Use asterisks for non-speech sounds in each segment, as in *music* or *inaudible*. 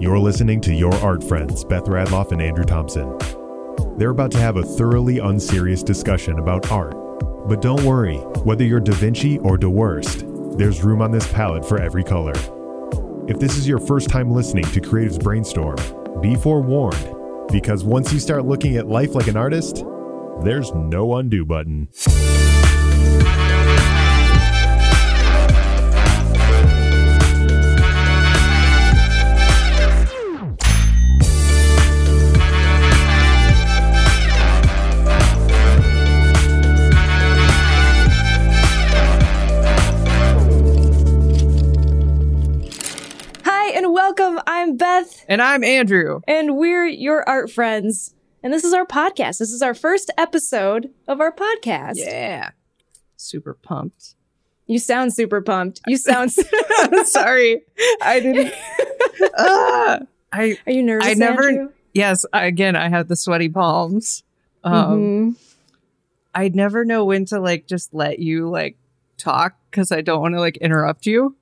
You're listening to Your Art Friends, Beth Radloff and Andrew Thompson. They're about to have a thoroughly unserious discussion about art. But don't worry, whether you're Da Vinci or De Worst, there's room on this palette for every color. If this is your first time listening to Creatives Brainstorm, be forewarned, because once you start looking at life like an artist, there's no undo button. Beth, And I'm Andrew. and we're your art friends. And this is our podcast. This is our first episode of our podcast. Yeah. Super pumped. You sound super pumped. You sound. *laughs* *laughs* Sorry. I didn't. *laughs* Ah, I Are you nervous? I never- Andrew? yes, I- again I have the sweaty palms. Um Mhm. I never know when to like just let you like talk cuz I don't want to like interrupt you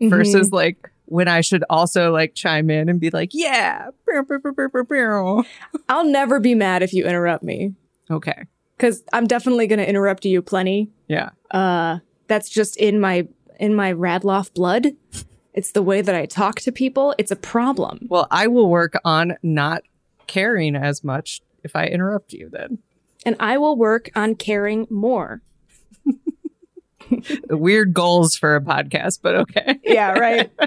Mhm. versus like when I should also like chime in and be like, "Yeah." I'll never be mad if you interrupt me Okay. because I'm definitely going to interrupt you plenty. Yeah. Uh, that's just in my in my Radloff blood. It's the way that I talk to people. It's a problem. Well, I will work on not caring as much if I interrupt you then. And I will work on caring more. *laughs* *laughs* Weird goals for a podcast, but okay. Yeah, right. *laughs*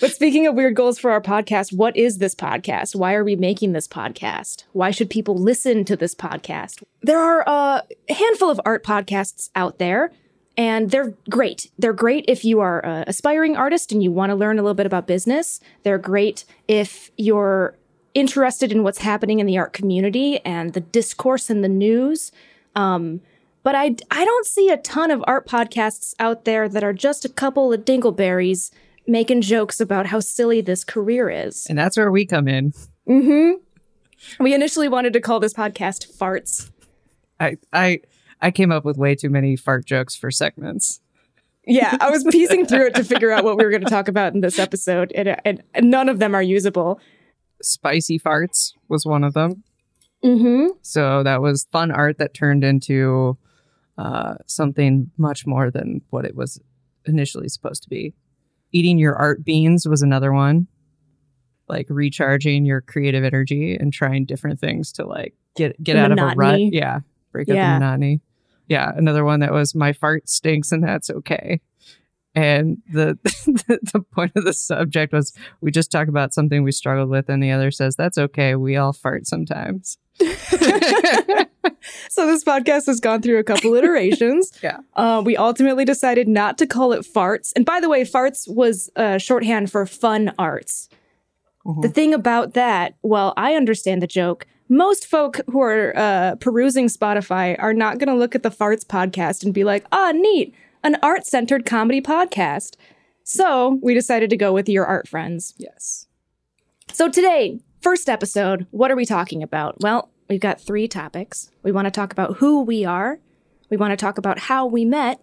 but speaking of weird goals for our podcast, what is this podcast? Why are we making this podcast? Why should people listen to this podcast? There are a handful of art podcasts out there, and they're great. They're great if you are an aspiring artist and you want to learn a little bit about business. They're great if you're interested in what's happening in the art community and the discourse and the news. Um, but I, I don't see a ton of art podcasts out there that are just a couple of dingleberries making jokes about how silly this career is. And that's where we come in. Mm-hmm. We initially wanted to call this podcast Farts. I I I came up with way too many fart jokes for segments. Yeah, I was piecing through it to figure out what we were going to talk about in this *laughs* episode, and, and, and none of them are usable. Spicy farts was one of them. Mm-hmm. So that was fun art that turned into uh, something much more than what it was initially supposed to be. Eating your art beans was another one. Like recharging your creative energy and trying different things to like get get The out of a rut. Yeah. Break up Yeah. the monotony. Yeah. Another one that was my fart stinks and that's okay. And *laughs* the the point of the subject was we just talk about something we struggled with and the other says that's okay. We all fart sometimes. *laughs* *laughs* *laughs* So this podcast has gone through a couple *laughs* iterations. Yeah. Uh, we ultimately decided not to call it farts. And by the way, farts was uh, shorthand for fun arts. Mhm. The thing about that, well, I understand the joke. Most folk who are uh, perusing Spotify are not going to look at the Farts podcast and be like, ah, neat, an art centered comedy podcast. So we decided to go with Your Art Friends. Yes. So today, first episode, what are we talking about? Well, we've got three topics. We want to talk about who we are, we want to talk about how we met,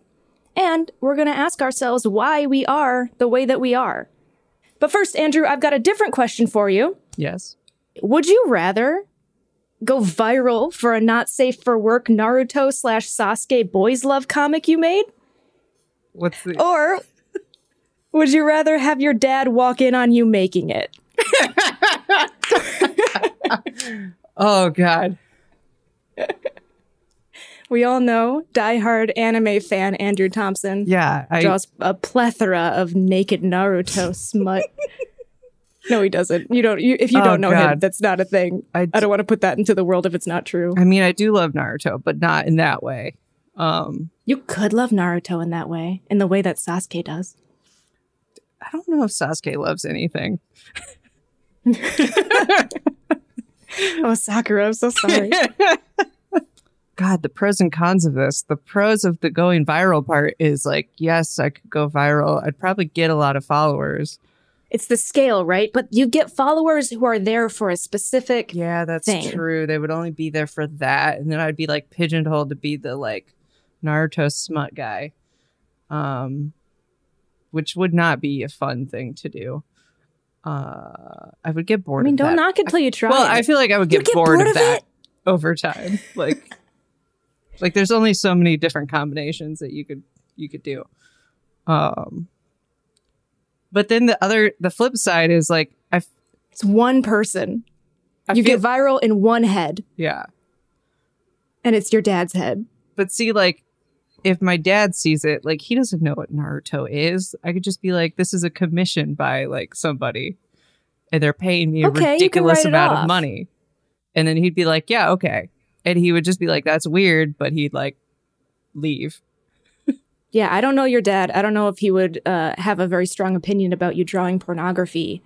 and we're going to ask ourselves why we are the way that we are. But first, Andrew, I've got a different question for you. Yes. Would you rather go viral for a not safe for work Naruto slash Sasuke boys love comic you made? What's the Or would you rather have your dad walk in on you making it? *laughs* Oh god. *laughs* We all know diehard anime fan Andrew Thompson Yeah, I draws a plethora of naked Naruto smut. *laughs* no, he doesn't. You don't. You, if you Oh, don't know him, that's not a thing. I, I don't want to put that into the world if it's not true. I mean I do love Naruto, but not in that way. Um You could love Naruto in that way, in the way that Sasuke does. I don't know if Sasuke loves anything. *laughs* Oh, Sakura, I'm so sorry. *laughs* God, the pros and cons of this. The pros of the going viral part is like, yes, I could go viral. I'd probably get a lot of followers. it's the scale, right? But you get followers who are there for a specific. Yeah, that's thing. true. They would only be there for that. And then I'd be like pigeonholed to be the like Naruto smut guy. Um which would not be a fun thing to do. Uh, I would get bored. I mean, don't that. knock it till you try. Well, it. I feel like I would get, get bored, bored of of that over time. *laughs* Like, like there's only so many different combinations that you could you could do. Um, but then the other the flip side is like I. it's one person. I you feel, get viral in one head, yeah. and it's your dad's head. But see, like if my dad sees it, like he doesn't know what Naruto is. I could just be like, this is a commission by like somebody, and they're paying me a Okay, can ridiculous amount of money. And then he'd be like, yeah, okay. And he would just be like, that's weird, but he'd like leave. Yeah, I don't know your dad. I don't know if he would uh, have a very strong opinion about you drawing pornography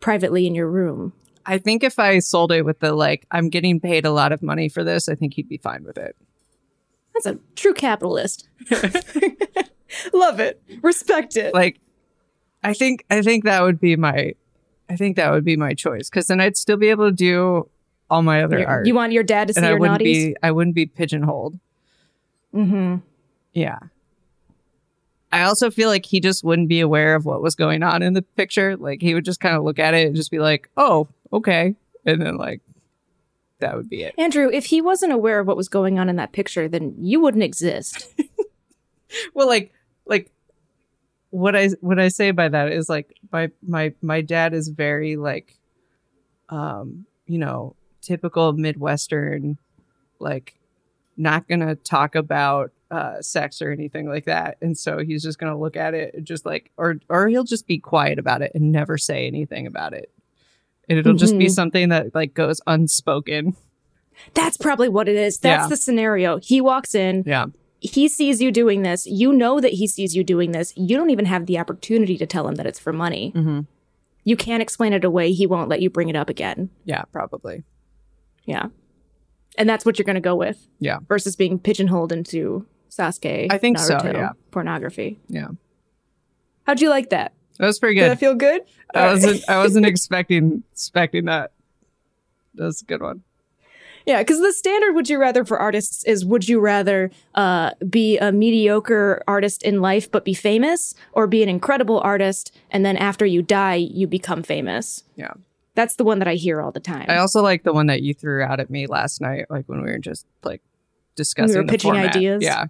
privately in your room. I think if I sold it with the like, I'm getting paid a lot of money for this, I think he'd be fine with it. That's a true capitalist. *laughs* Love it. Respect it. Like, I think I think that would be my, I think that would be my choice because then I'd still be able to do all my other You- art. You want your dad to see and I your wouldn't naughties? be I wouldn't be pigeonholed. mm-hmm. Yeah. I also feel like he just wouldn't be aware of what was going on in the picture. Like he would just kind of look at it and just be like, "Oh, okay," and then like that would be it. Andrew, if he wasn't aware of what was going on in that picture, then you wouldn't exist. *laughs* Well, like like what I what I say by that is like my my my dad is very like um you know typical midwestern like not gonna talk about uh sex or anything like that and so he's just gonna look at it just like or or he'll just be quiet about it and never say anything about it and it'll just be Mhm. something that like goes unspoken That's probably what it is. That's Yeah. the scenario. He walks in, yeah he sees you doing this. You know that he sees you doing this. You don't even have the opportunity to tell him that it's for money. mm-hmm. You can't explain it away. He won't let you bring it up again. yeah probably Yeah. And that's what you're going to go with. Yeah. Versus being pigeonholed into Sasuke. I think so, yeah. Pornography. yeah How'd you like that? That was pretty good. Did that feel good? I wasn't I wasn't *laughs* expecting expecting that. That's a good one. Yeah, because the standard would you rather for artists is would you rather uh, be a mediocre artist in life but be famous, or be an incredible artist and then after you die you become famous? Yeah. That's the one that I hear all the time. I also like the one that you threw out at me last night, like when we were just like discussing the pitching format. ideas? Yeah.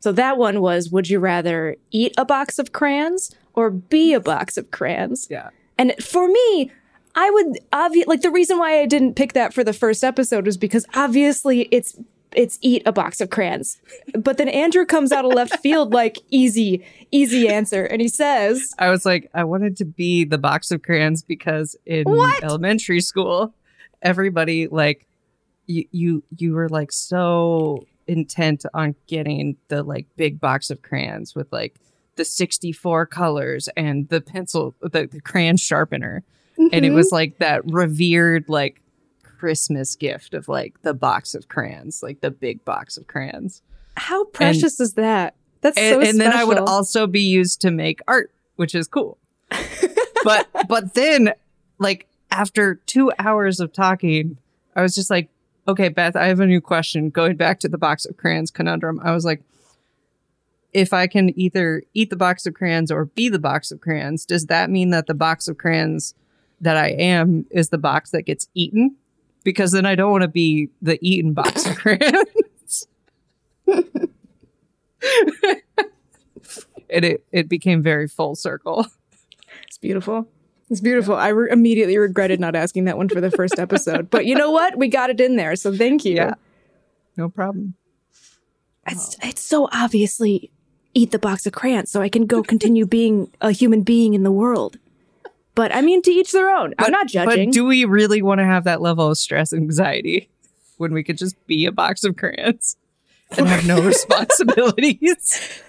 so that one was would you rather eat a box of crayons or be a box of crayons? Yeah. And for me, I would obvi- like the reason why I didn't pick that for the first episode was because obviously it's it's eat a box of crayons. But then Andrew comes out of left *laughs* field like easy, easy answer, and he says, I was like, I wanted to be the box of crayons because in What? elementary school, everybody like you you you were like so intent on getting the like big box of crayons with like the 64 colors and the pencil the, the crayon sharpener. And it was mm-hmm. like that revered like christmas gift of like the box of crayons like the big box of crayons. "How precious is that? That's and, so and then i would also be used to make art which is cool. *laughs* But but then like after two hours of talking i was just like okay beth i have a new question. Going back to the box of crayons conundrum i was like if i can either eat the box of crayons or be the box of crayons does that mean that the box of crayons that i am is the box that gets eaten because then i don't want to be the eaten box of crayons *laughs* and it, it became very full circle It's beautiful. It's beautiful. I re- immediately regretted not asking that one for the first episode, but you know what? We got it in there, so thank you. Yeah. no problem It's it's so obviously eat the box of crayons so I can go continue being a human being in the world. But I mean to each their own. I'm not judging. But do we really want to have that level of stress and anxiety when we could just be a box of crayons and have no *laughs* responsibilities,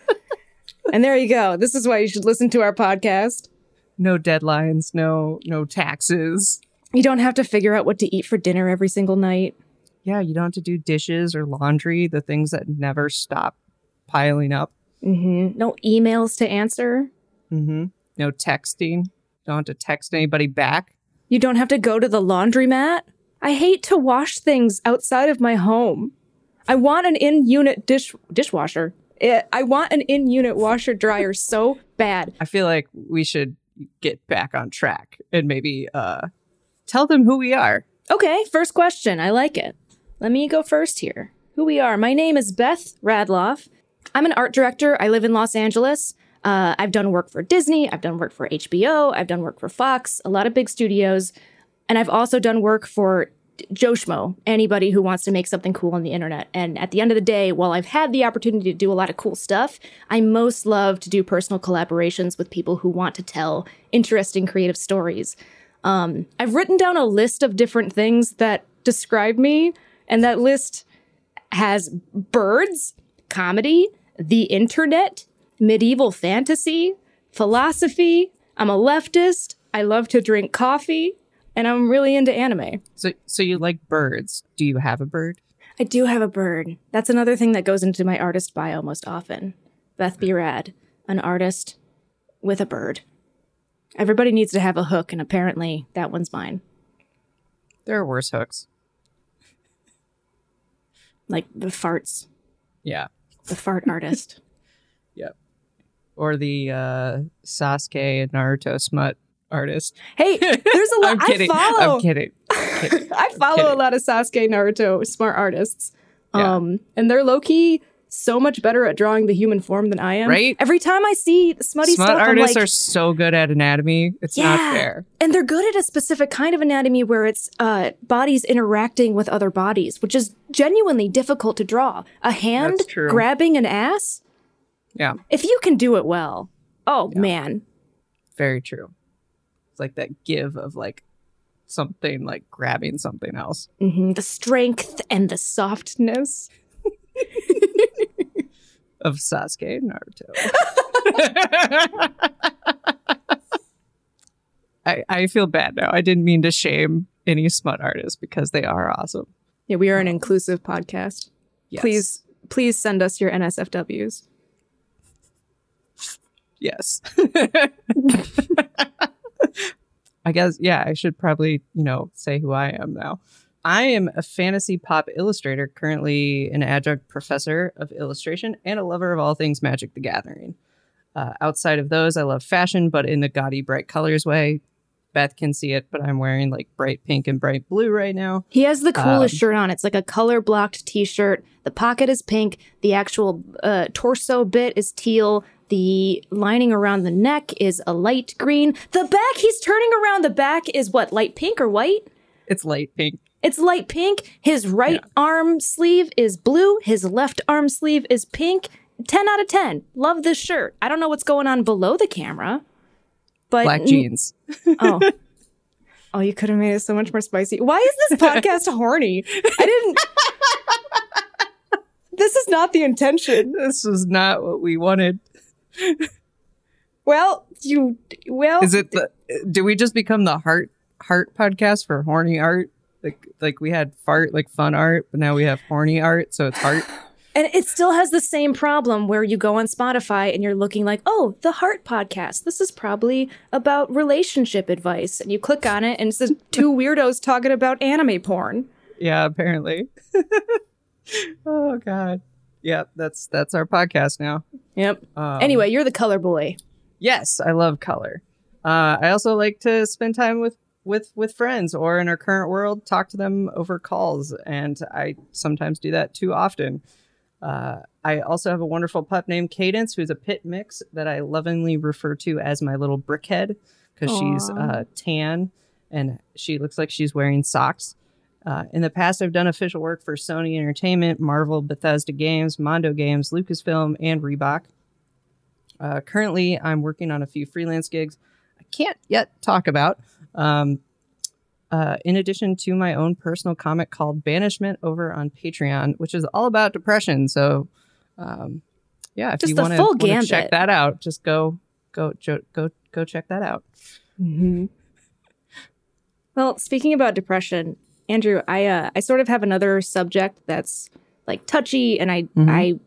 and there you go. This is why you should listen to our podcast. no deadlines, no no taxes? You don't have to figure out what to eat for dinner every single night. Yeah, you don't have to do dishes or laundry, the things that never stop piling up. Hmm No emails to answer. Mm-hmm. No texting. Don't have to text anybody back. You don't have to go to the laundromat. I hate to wash things outside of my home. I want an in-unit dish dishwasher. Eh, I want an in-unit washer dryer *laughs* so bad. I feel like we should get back on track and maybe uh, tell them who we are. Okay, first question. I like it. Let me go first here. Who we are. My name is Beth Radloff. I'm an art director. I live in Los Angeles. Uh, I've done work for Disney. I've done work for HBO. I've done work for Fox, a lot of big studios. And I've also done work for Joe Schmo, anybody who wants to make something cool on the internet. And at the end of the day, while I've had the opportunity to do a lot of cool stuff, I most love to do personal collaborations with people who want to tell interesting creative stories. Um, I've written down a list of different things that describe me, and that list has birds, comedy, the internet, medieval fantasy, philosophy. I'm a leftist. I love to drink coffee, and I'm really into anime. So, so you like birds? Do you have a bird? I do have a bird. That's another thing that goes into my artist bio most often. Beth B. Rad, an artist with a bird. Everybody needs to have a hook, and apparently that one's mine. There are worse hooks. Like the farts, Yeah. The fart artist. *laughs* Yep. Or the uh, Sasuke and Naruto smut artist. Hey, there's a *laughs* lot. *laughs* I'm kidding. I follow. I'm kidding. I'm kidding. I follow a lot of Sasuke, Naruto, smart artists. Yeah. Um, and they're low key so much better at drawing the human form than I am. Right? Every time I see smutty Smut stuff, artists like, are so good at anatomy. It's not fair. And they're good at a specific kind of anatomy where it's uh, bodies interacting with other bodies, which is genuinely difficult to draw. A hand grabbing an ass, Yeah, if you can do it well, oh man. very true. It's like that give of like something like grabbing something else. hmm The strength and the softness. *laughs* of Sasuke and Naruto. *laughs* I, I feel bad now. I didn't mean to shame any smut artists because they are awesome. Yeah, we are an um, inclusive podcast. Yes. Please, please send us your NSFWs. Yes. *laughs* I guess, yeah, I should probably, you know, say who I am now. I am a fantasy pop illustrator, currently an adjunct professor of illustration and a lover of all things Magic the Gathering. Uh, outside of those, I love fashion, but in the gaudy, bright colors way. Beth can see it, but I'm wearing like bright pink and bright blue right now. He has the coolest Um, shirt on. It's like a color blocked t shirt. The pocket is pink. The actual uh, torso bit is teal. The lining around the neck is a light green. The back, he's turning around. The back is what, light pink or white? It's light pink. It's light pink. His right Yeah. arm sleeve is blue. His left arm sleeve is pink. 10 out of 10. Love this shirt. I don't know what's going on below the camera. But Black jeans. *laughs* Oh. Oh, you could have made it so much more spicy. Why is this podcast *laughs* horny? I didn't. *laughs* this is not the intention. This was not what we wanted. Well, you. Well, Is it the do we just become the heart heart podcast for horny art? Like like we had fart like fun art, but now we have horny art, so it's heart. *sighs* and it still has the same problem where you go on Spotify and you're looking like, oh, the Heart Podcast. This is probably about relationship advice, and you click on it and it says *laughs* two weirdos talking about anime porn. yeah, apparently. *laughs* oh god. Yeah, that's that's our podcast now. Yep. Um, anyway, you're the color boy. Yes, I love color. Uh, I also like to spend time with with with friends, or in our current world, talk to them over calls, and I sometimes do that too often. Uh, I also have a wonderful pup named Cadence, who's a pit mix that I lovingly refer to as my little brickhead because she's uh, tan and she looks like she's wearing socks. Uh, in the past, I've done official work for Sony Entertainment, Marvel, Bethesda Games, Mondo Games, Lucasfilm, and Reebok. Uh, currently, I'm working on a few freelance gigs can't yet talk about. Um, uh, in addition to my own personal comic called Banishment over on Patreon, which is all about depression. So, um, yeah, if Just you the want full to check that out, just go go jo- go go check that out. Mm-hmm. Well, speaking about depression, Andrew, I uh, I sort of have another subject that's like touchy, and I Mhm. I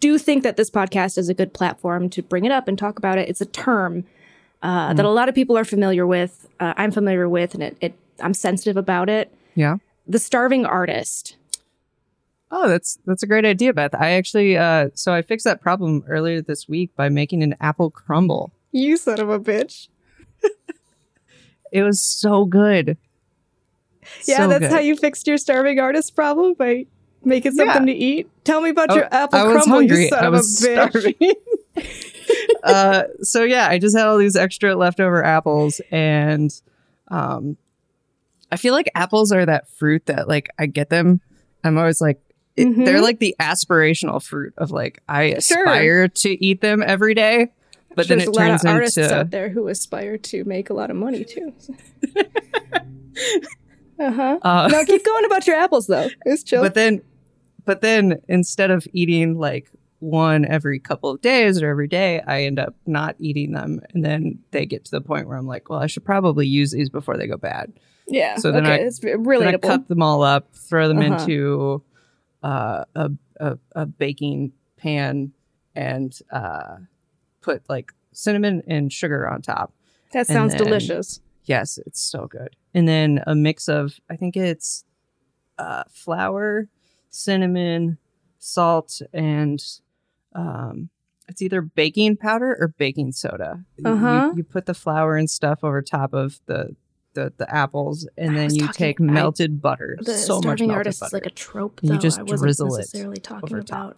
do think that this podcast is a good platform to bring it up and talk about it. It's a term uh, that a lot of people are familiar with. Uh, I'm familiar with, and it, it I'm sensitive about it. Yeah. The starving artist. Oh, that's that's a great idea, Beth. I actually uh, so I fixed that problem earlier this week by making an apple crumble. You son of a bitch. it was so good. Yeah, So that's good. how you fixed your starving artist problem by making something to eat. Tell me about I- your apple I was crumble, hungry. you son I of was a bitch. starving. *laughs* uh, so yeah, I just had all these extra leftover apples, and um, I feel like apples are that fruit that like I get them. I'm always like, it- Mhm. they're like the aspirational fruit of like I Sure. aspire to eat them every day, but then There's it a lot turns of artists into out there who aspire to make a lot of money too. *laughs* uh huh. uh, No, keep going about your apples though. It's chill. but then but then instead of eating like one every couple of days or every day i end up not eating them and then they get to the point where i'm like well i should probably use these before they go bad yeah. so then okay, I- it's then i cut them all up throw them Uh-huh. into uh, a, a, a baking pan and uh, put like cinnamon and sugar on top that sounds then- delicious. Yes, it's so good. And then a mix of I think it's uh, flour, cinnamon, salt, and um, it's either baking powder or baking soda. You- Uh-huh. You, you put the flour and stuff over top of the the, the apples, and I then you talking- take I- melted butter. The so much melted artist butter. is like a trope though. you just I drizzle it talking over top. about.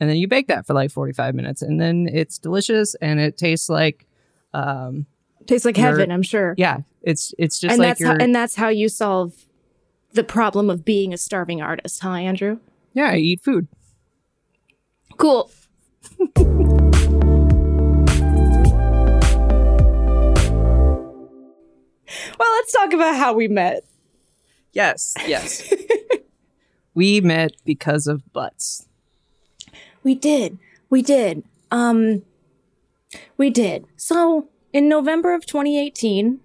and then you bake that for like 45 minutes and then it's delicious and it tastes like um Tastes like heaven, I'm sure. yeah it's it's just and like that's your how, and that's how you solve the problem of being a starving artist, huh, Andrew? yeah i eat food Cool. well, let's talk about how we met. yes yes *laughs* we met because of butts We did. We did. Um we did. So, in November of 2018,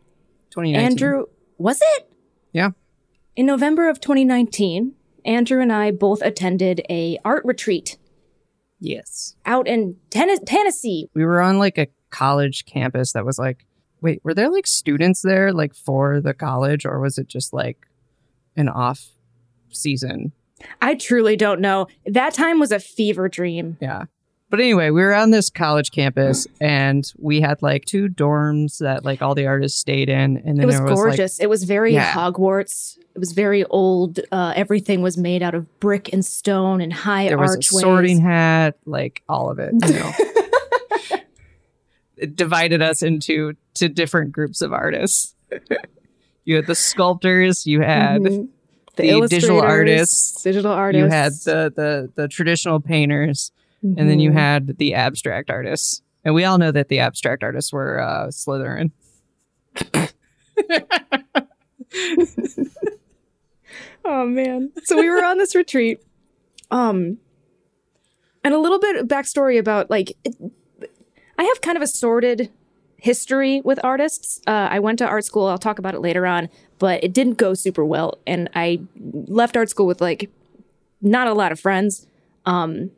2019 Andrew was it? yeah In November of 2019, Andrew and I both attended a art retreat yes out in Tenn- Tennessee. we were on like a college campus that was like wait were there like students there like for the college or was it just like an off season I truly don't know. That time was a fever dream. Yeah. But anyway, we were on this college campus and we had like two dorms that like all the artists stayed in. And then It was was like, gorgeous. it was very Yeah. Hogwarts. It was very old. Uh, everything was made out of brick and stone and high there was archways. a sorting hat, like all of it, you know. *laughs* it divided us into to different groups of artists. you had the sculptors, you had Mhm. the digital illustrators, artists, digital artists. you had the the the traditional painters, and then you Mhm. had the abstract artists. And we all know that the abstract artists were uh, Slytherin. *laughs* Oh man. So we were on this retreat. Um and a little bit of backstory about like it, I have kind of a sordid history with artists. Uh, I went to art school. I'll talk about it later on, but it didn't go super well, and I left art school with like not a lot of friends. Um,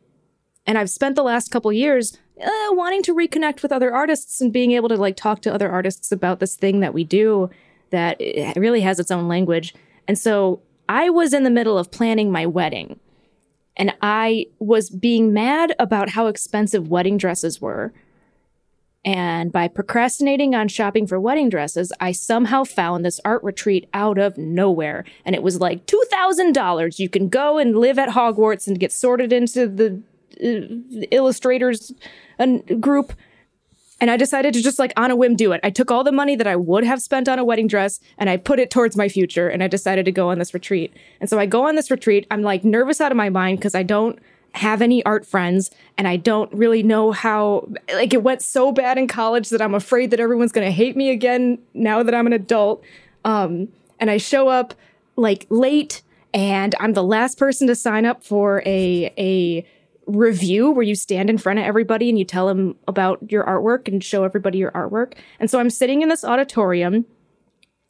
and I've spent the last couple years uh, wanting to reconnect with other artists and being able to like talk to other artists about this thing that we do that it really has its own language. And so I was in the middle of planning my wedding and I was being mad about how expensive wedding dresses were. And by procrastinating on shopping for wedding dresses, I somehow found this art retreat out of nowhere. And it was like $2,000. You can go and live at Hogwarts and get sorted into the illustrators uh, group. And I decided to just like on a whim do it. I took all the money that I would have spent on a wedding dress and I put it towards my future. And I decided to go on this retreat. And so I go on this retreat. I'm like nervous out of my mind because I don't have any art friends and I don't really know how like it went so bad in college that I'm afraid that everyone's going to hate me again now that I'm an adult. Um and I show up like late and I'm the last person to sign up for a a review where you stand in front of everybody and you tell them about your artwork and show everybody your artwork. And so I'm sitting in this auditorium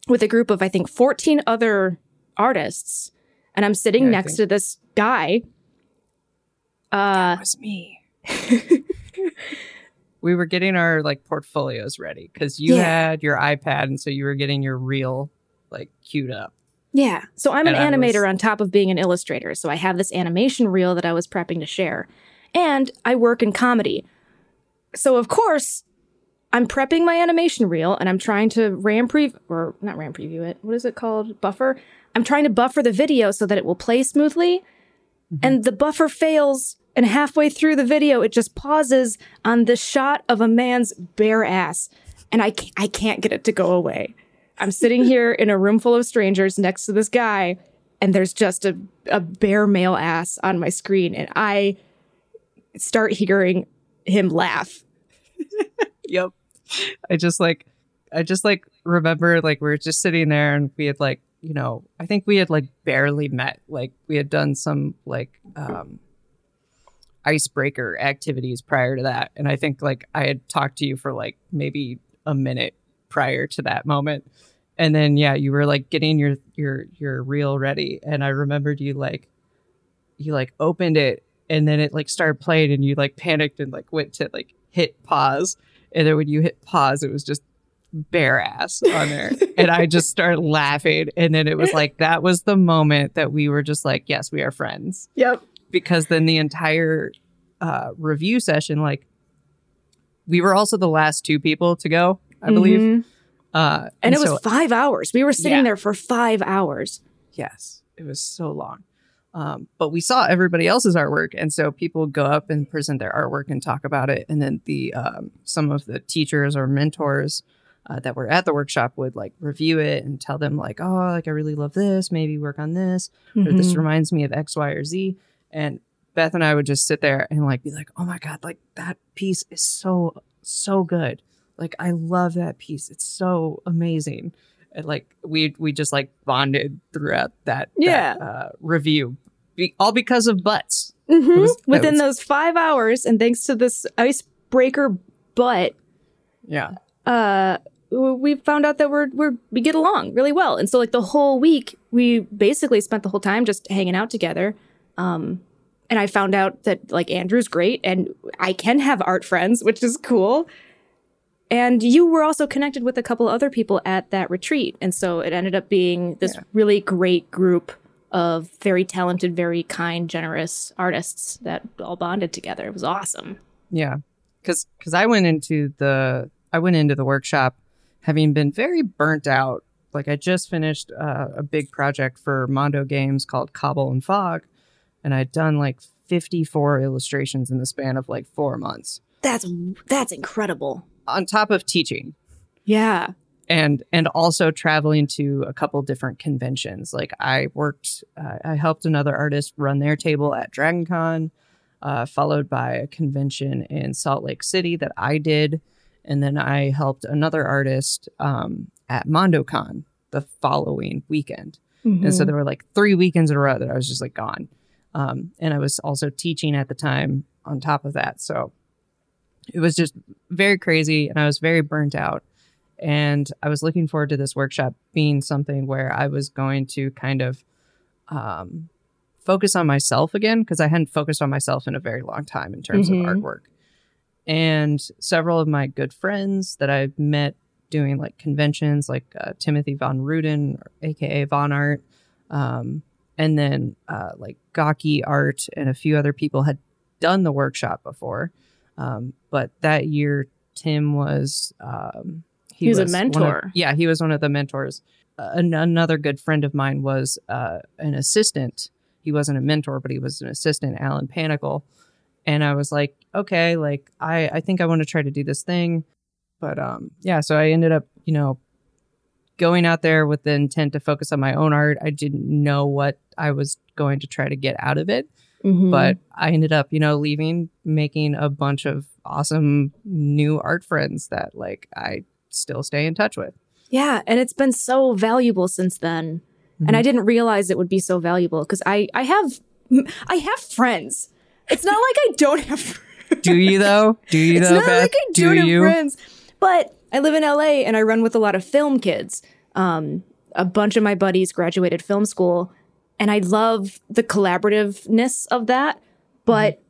with a group of I think 14 other artists and I'm sitting Yeah, next think- to this guy uh That was me. *laughs* we were getting our like portfolios ready because you Yeah. had your iPad, and so you were getting your reel like queued up. Yeah. So I'm an And I animator was- on top of being an illustrator. So I have this animation reel that I was prepping to share. And I work in comedy. So of course, I'm prepping my animation reel and I'm trying to RAM preview or not RAM preview it. What is it called? Buffer. I'm trying to buffer the video so that it will play smoothly. Mm-hmm. And the buffer fails and halfway through the video it just pauses on the shot of a man's bare ass and I can't get it to go away. I'm sitting here in a room full of strangers next to this guy and there's just a a bare male ass on my screen and I start hearing him laugh. *laughs* Yep. I just like I just like remember like we were just sitting there and we had like, you know, I think we had like barely met. Like we had done some like um icebreaker activities prior to that. And I think like I had talked to you for like maybe a minute prior to that moment. And then yeah, you were like getting your your your reel ready. And I remembered you like you like opened it and then it like started playing and you like panicked and like went to like hit pause. And then when you hit pause it was just bare ass on there. *laughs* And i just started laughing. And then it was like that was the moment that we were just like yes we are friends. Yep. because then the entire uh review session like we were also the last two people to go i believe Mhm. uh And it was five hours. We were sitting Yeah. there for five hours. Yes, it was so long. Um, but we saw everybody else's artwork, and so people go up and present their artwork and talk about it. And then the um, some of the teachers or mentors uh, that were at the workshop would like review it and tell them like, "Oh, like I really love this. Maybe work on this, or this Mhm. reminds me of X, Y, or Z." And Beth and I would just sit there and like be like, "Oh my god, like that piece is so so good. Like I love that piece. It's so amazing." And like we we just like bonded throughout that, that, Yeah. uh, review, Be- all because of butts. Mhm. was- Within was- those five hours, and thanks to this icebreaker butt, Yeah, uh, we found out that we're we're we get along really well. And so like the whole week, we basically spent the whole time just hanging out together. Um, and I found out that like Andrew's great, and I can have art friends, which is cool. And you were also connected with a couple other people at that retreat, and so it ended up being this Yeah. really great group of very talented, very kind, generous artists that all bonded together. It was awesome. yeah. Because because I went into the I went into the workshop having been very burnt out. Like I just finished uh, a big project for Mondo Games called Cobble and Fog, and I'd done like 54 illustrations in the span of like four months, That's that's incredible. On top of teaching. Yeah. and and also traveling to a couple different conventions. Like i worked uh, i helped another artist run their table at dragoncon uh, followed by a convention in salt lake city that i did. And then i helped another artist um, at mondocon the following weekend. And so there were like three weekends in a row that i was just like gone. Um, and i was also teaching at the time on top of that. So it was just very crazy and i was very burnt out and I was looking forward to this workshop being something where I was going to kind of um, focus on myself again because I hadn't focused on myself in a very long time in terms Mhm. of artwork. And several of my good friends that I've met doing like conventions, like uh, Timothy Von Rueden, aka Von Art, um, and then uh, like Gaki Art and a few other people had done the workshop before. Um, but that year, Tim was um, He was a one of- mentor. yeah, he was one of the mentors. Uh, an- another good friend of mine was uh, an assistant. He wasn't a mentor, but he was an assistant, Alan Panicle. And I was like, okay, like I, I think I want to try to do this thing. But um, yeah, so I ended up, you know, going out there with the intent to focus on my own art. I didn't know what I was going to try to get out of it Mhm. but I ended up, you know, leaving, making a bunch of awesome new art friends that like I still stay in touch with. yeah, and it's been so valuable since then. And Mhm. I didn't realize it would be so valuable because I I have *laughs* I have friends. It's not like I don't have. Do you though? Do you *laughs* it's though, not Beth? like I Do have you? friends. But I live in LA and I run with a lot of film kids. Um, a bunch of my buddies graduated film school, and I love the collaborativeness of that. But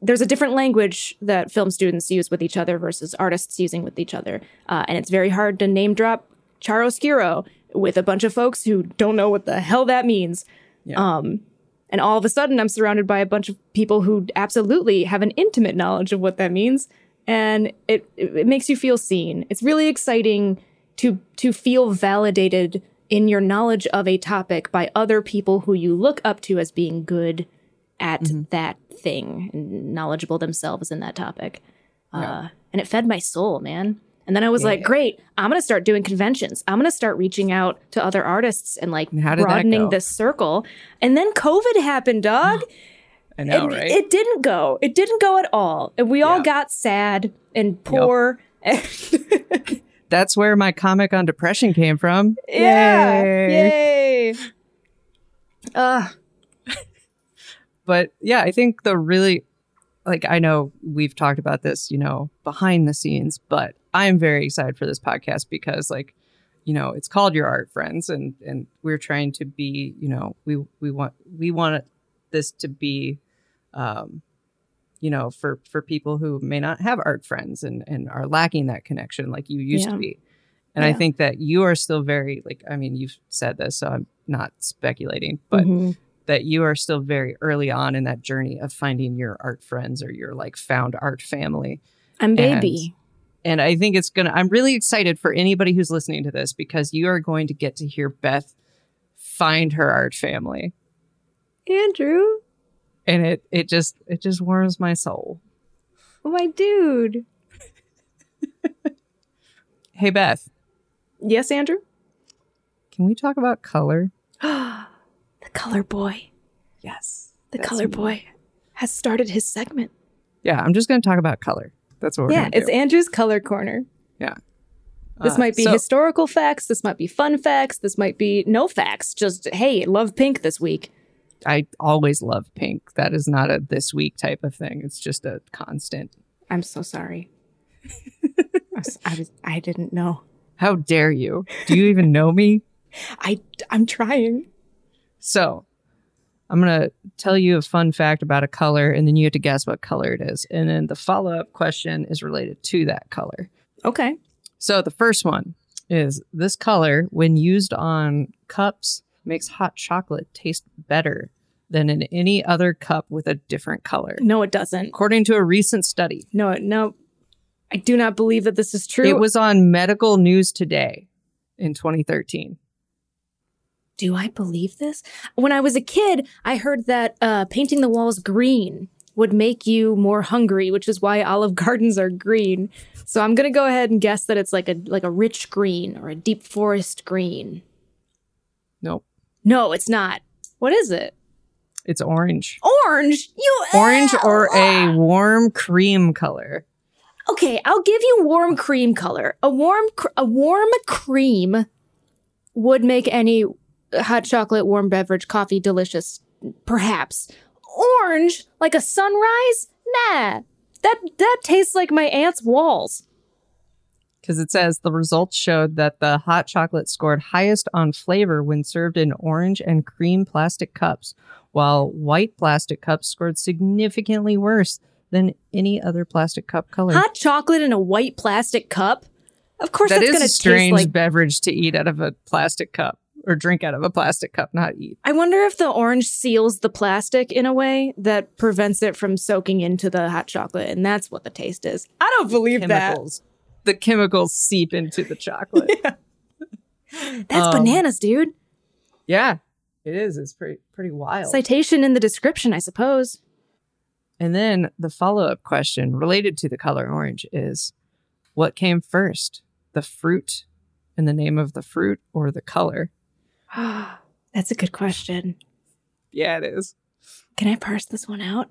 there's a different language that film students use with each other versus artists using with each other, uh, and it's very hard to name drop chiaroscuro with a bunch of folks who don't know what the hell that means. Yeah. Um, and all of a sudden, I'm surrounded by a bunch of people who absolutely have an intimate knowledge of what that means. and it, it it makes you feel seen. It's really exciting to to feel validated in your knowledge of a topic by other people who you look up to as being good at that thing and knowledgeable themselves in that topic. Uh, and it fed my soul, man. And then I was like, Yeah. great, I'm going to start doing conventions. I'm going to start reaching out to other artists and like And how did that broadening this circle. And then COVID happened, dog. *gasps* I know, it, right? it didn't go. It didn't go at all. And we all got sad and poor. *laughs* That's where my comic on depression came from. yeah. Yay. Yay. Uh, But yeah, I think the really like I know we've talked about this, you know, behind the scenes, but I'm very excited for this podcast because like, you know, it's called Your Art Friends and and we're trying to be, you know, we we want we want this to be um you know, for for people who may not have art friends and and are lacking that connection like you used Yeah. to be. And I think that you are still very like I mean, you've said this, so I'm not speculating, but mhm. that you are still very early on in that journey of finding your art friends or your like found art family. I'm baby. And I think it's to, I'm really excited for anybody who's listening to this because you are going to get to hear Beth find her art family. Andrew, And it, it just, it just warms my soul. my dude. *laughs* Hey, Beth, Yes, Andrew? can we talk about color? *gasps* the color boy. Yes. The color me. boy has started his segment. Yeah. I'm just going to talk about color. That's what we're yeah, it's do. Andrew's color corner. Yeah. This Uh, might be so- historical facts. This might be fun facts. This might be no facts. Just, hey, love pink this week. I always love pink. That is not a this week type of thing. It's just a constant. I'm so sorry. *laughs* I, was, I, was, I didn't know. How dare you? Do you even know me? I, I'm trying. So, I'm going to tell you a fun fact about a color, and then you have to guess what color it is. And then the follow up question is related to that color. Okay. So, the first one is this color, when used on cups, makes hot chocolate taste better than in any other cup with a different color. No, it doesn't. According to a recent study, No, no. I do not believe that this is true. it was on Medical News Today in 2013. do I believe this? When I was a kid, I heard that uh, painting the walls green would make you more hungry, which is why Olive *laughs* Gardens are green. So I'm gonna go ahead and guess that it's like a like a rich green or a deep forest green. Nope, No, it's not. What is it? It's orange. Orange. You Orange or Ah! a warm cream color. Okay, I'll give you warm cream color. A warm cr- a warm cream would make any hot chocolate, warm beverage, coffee delicious. Perhaps orange, like a sunrise. Nah, that that tastes like my aunt's walls. because it says the results showed that the hot chocolate scored highest on flavor when served in orange and cream plastic cups, while white plastic cups scored significantly worse than any other plastic cup color. Hot chocolate in a white plastic cup. Of course, that that's is a strange like. beverage to eat out of a plastic cup or drink out of a plastic cup, not eat. I wonder if the orange seals the plastic in a way that prevents it from soaking into the hot chocolate, and that's what the taste is. I don't believe that. The chemicals seep into the chocolate. *laughs* That's Um, bananas, dude. yeah, it is. It's pretty pretty wild. Citation in the description, I suppose. And then the follow up question related to the color orange is what came first, the fruit and the name of the fruit or the color? *gasps* That's a good question. Yeah, it is. Can I parse this one out?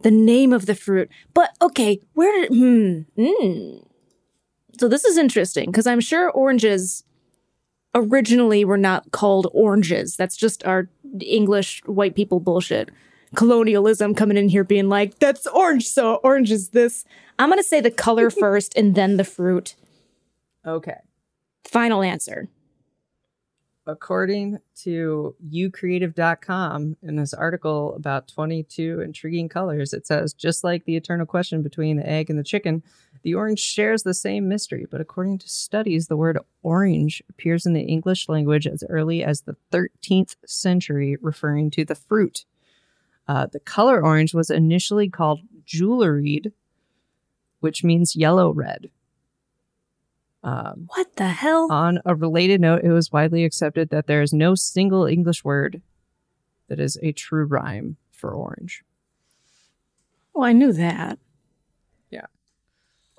The name of the fruit. But okay, where did hmm. Mm. So this is interesting because I'm sure oranges originally were not called oranges. That's just our English white people bullshit. Colonialism coming in here being like, that's orange, so orange is this. I'm gonna say the color *laughs* first and then the fruit. Okay. Final answer. According to ucreative.com, in this article about 22 intriguing colors, it says just like the eternal question between the egg and the chicken, the orange shares the same mystery. But according to studies, the word orange appears in the English language as early as the 13th century, referring to the fruit. Uh, the color orange was initially called geoluhread which means yellow red. Um, What the hell? on a related note, it was widely accepted that there is no single English word that is a true rhyme for orange. Well, I knew that.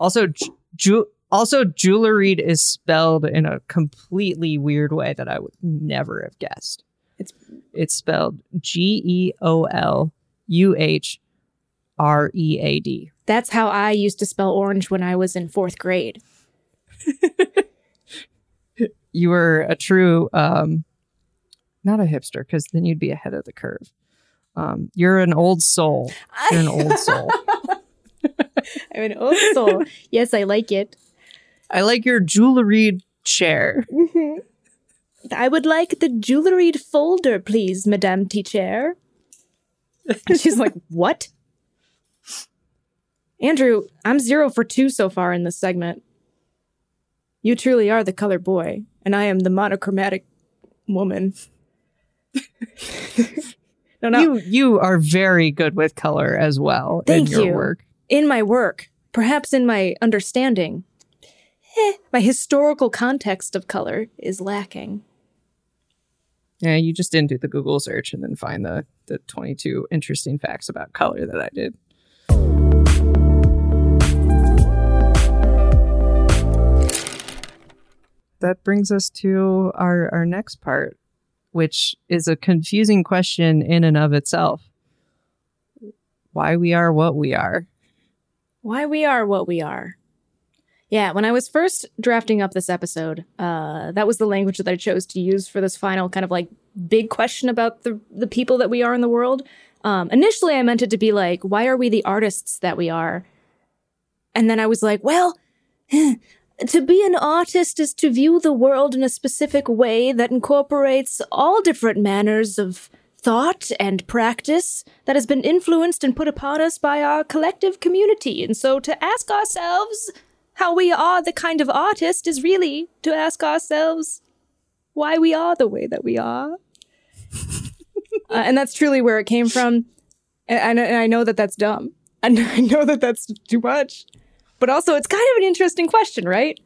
Also, ju- also jewelry is spelled in a completely weird way that I would never have guessed. It's- it's spelled G E O L U H R E A D. That's how I used to spell orange when I was in fourth grade. *laughs* You were a true, um, not a hipster, because then you'd be ahead of the curve. Um, you're an old soul. *laughs* You're an old soul. *laughs* I'm an old soul. yes, I like it. I like your jewelry chair. Mm-hmm. I would like the jewelried folder, please, Madame Teacher. And she's like, *laughs* What? Andrew, I'm zero for two so far in this segment. You truly are the color boy, and I am the monochromatic woman. *laughs* no, no. You you are very good with color as well Thank in your you. work. In my work, perhaps in my understanding, eh, my historical context of color is lacking. Yeah, you just didn't do the Google search and then find the the 22 interesting facts about color that I did. That brings us to our our next part, which is a confusing question in and of itself. Why we are what we are. Why we are what we are. Yeah, when I was first drafting up this episode, uh, that was the language that I chose to use for this final kind of like big question about the the people that we are in the world. Um, initially, I meant it to be like, why are we the artists that we are? And then I was like, well, *sighs* to be an artist is to view the world in a specific way that incorporates all different manners of thought and practice that has been influenced and put upon us by our collective community. And so to ask ourselves how we are the kind of artist is really to ask ourselves why we are the way that we are. *laughs* Uh, and that's truly where it came from. And and I know that that's dumb. And *laughs* I know that that's too much. But also, it's kind of an interesting question, right?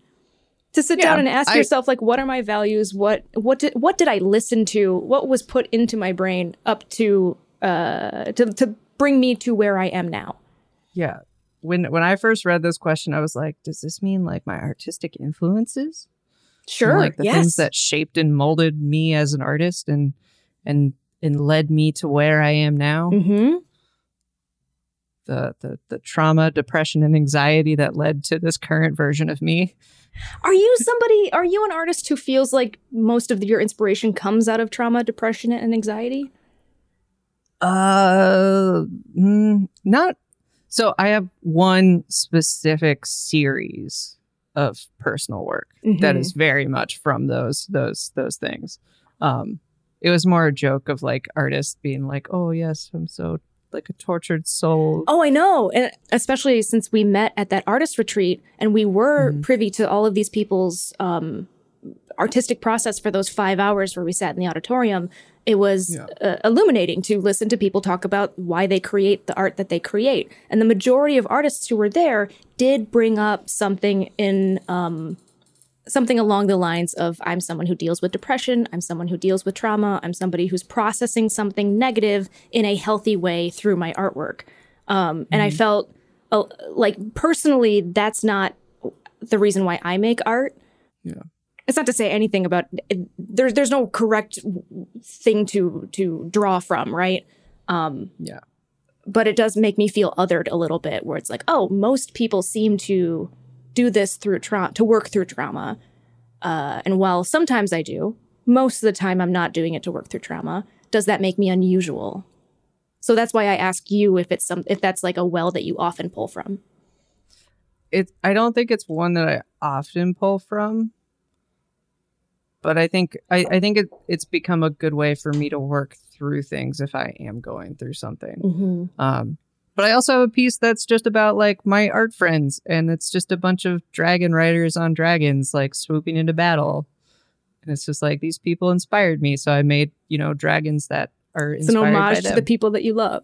To sit Yeah, down and ask I- yourself, like, what are my values? What what did what did I listen to? What was put into my brain up to uh to to bring me to where I am now? Yeah. When when I first read this question, I was like, does this mean like my artistic influences? And, Sure, like the yes. things that shaped and molded me as an artist and and and led me to where I am now. hmm The the the trauma, depression, and anxiety that led to this current version of me. Are you somebody? Are you an artist who feels like most of your inspiration comes out of trauma, depression, and anxiety? Uh, mm, not. So I have one specific series of personal work that Mhm. is very much from those those those things. Um, it was more a joke of like artists being like, "Oh yes, I'm so like a tortured soul." Oh, I know. And especially since we met at that artist retreat and we were Mhm. privy to all of these people's um, artistic process for those five hours where we sat in the auditorium, it was Yeah. uh, illuminating to listen to people talk about why they create the art that they create. And the majority of artists who were there did bring up something in. Um, something along the lines of I'm someone who deals with depression, I'm someone who deals with trauma, I'm somebody who's processing something negative in a healthy way through my artwork. Um, and I felt uh, like personally, that's not the reason why I make art. Yeah. It's not to say anything about it, there's there's no correct thing to to draw from, right? Um, Yeah. but it does make me feel othered a little bit where it's like oh most people seem to do this through trauma to work through trauma uh, and while sometimes i do most of the time i'm not doing it to work through trauma does that make me unusual so that's why i ask you if it's some if that's like a well that you often pull from it I don't think it's one that I often pull from. But I think I, I think it, it's become a good way for me to work through things if I am going through something. mm-hmm. Um, but I also have a piece that's just about like my art friends, and it's just a bunch of dragon riders on dragons like swooping into battle. And it's just like these people inspired me, so I made you know dragons that are it's an homage by to the people that you love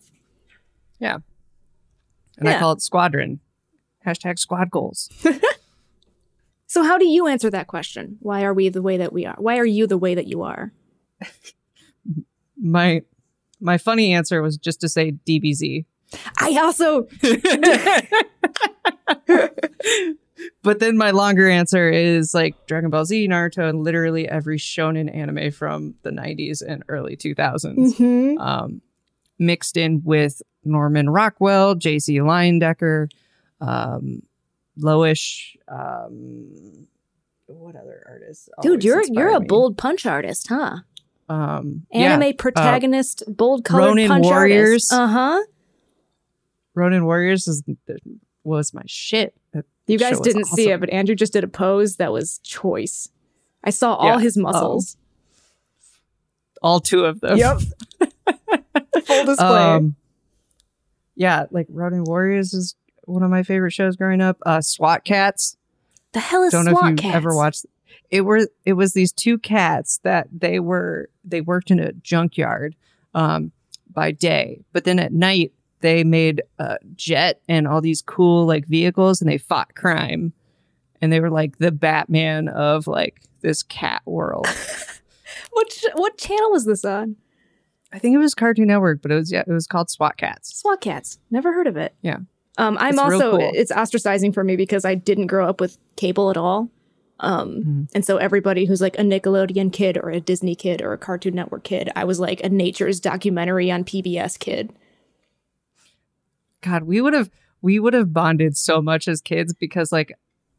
Yeah, and Yeah. I call it Squadron. Hashtag squad goals. *laughs* So how do you answer that question? Why are we the way that we are? Why are you the way that you are? *laughs* My my funny answer was just to say DBZ. I also *laughs* But then my longer answer is like Dragon Ball Z, Naruto, and literally every shonen anime from the 90s and early 2000s. Mhm. Um, mixed in with Norman Rockwell, J.C. Leyendecker, um, Loish. Um, what other artists? Dude, you're you're a me? bold punch artist, huh? um, yeah, Anime protagonist, bold colored Ronin punch Warriors. Uh huh. Ronin Warriors is, was my shit. That You guys didn't see it, but Andrew just did a pose that was choice. I saw all Yeah. his muscles. all two of them. Yep. *laughs* Full display. Um, yeah, like Ronin Warriors is one of my favorite shows growing up. Uh, SWAT Kats. the hell is Don't know SWAT if you've cats? ever watched. It were it was these two cats that they were they worked in a junkyard um, by day, but then at night they made a jet and all these cool like vehicles and they fought crime, and they were like the Batman of like this cat world. *laughs* What ch- what channel was this on? I think it was Cartoon Network, but it was yeah, it was called SWAT Kats. SWAT Kats. Never heard of it. Yeah. Um, I'm It's also cool. it's ostracizing for me because I didn't grow up with cable at all. Um, Mhm. and so everybody who's like a Nickelodeon kid or a Disney kid or a Cartoon Network kid, I was like a Nature's documentary on PBS kid. God, we would have we would have bonded so much as kids because like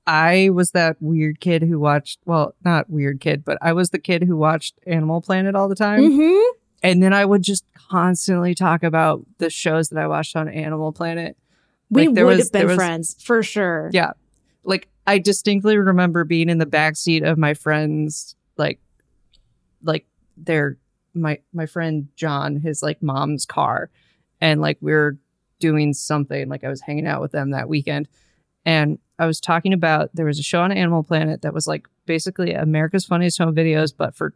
I was that weird kid who watched well, not weird kid, but I was the kid who watched Animal Planet all the time. Mm-hmm. And then I would just constantly talk about the shows that I watched on Animal Planet. We Like, there would was- have been was- friends for sure. Yeah. Like I distinctly remember being in the back seat of my friend's like like their my my friend John, his like mom's car. And like we were doing something, like I was hanging out with them that weekend. And I was talking about there was a show on Animal Planet that was like basically America's Funniest Home Videos, but for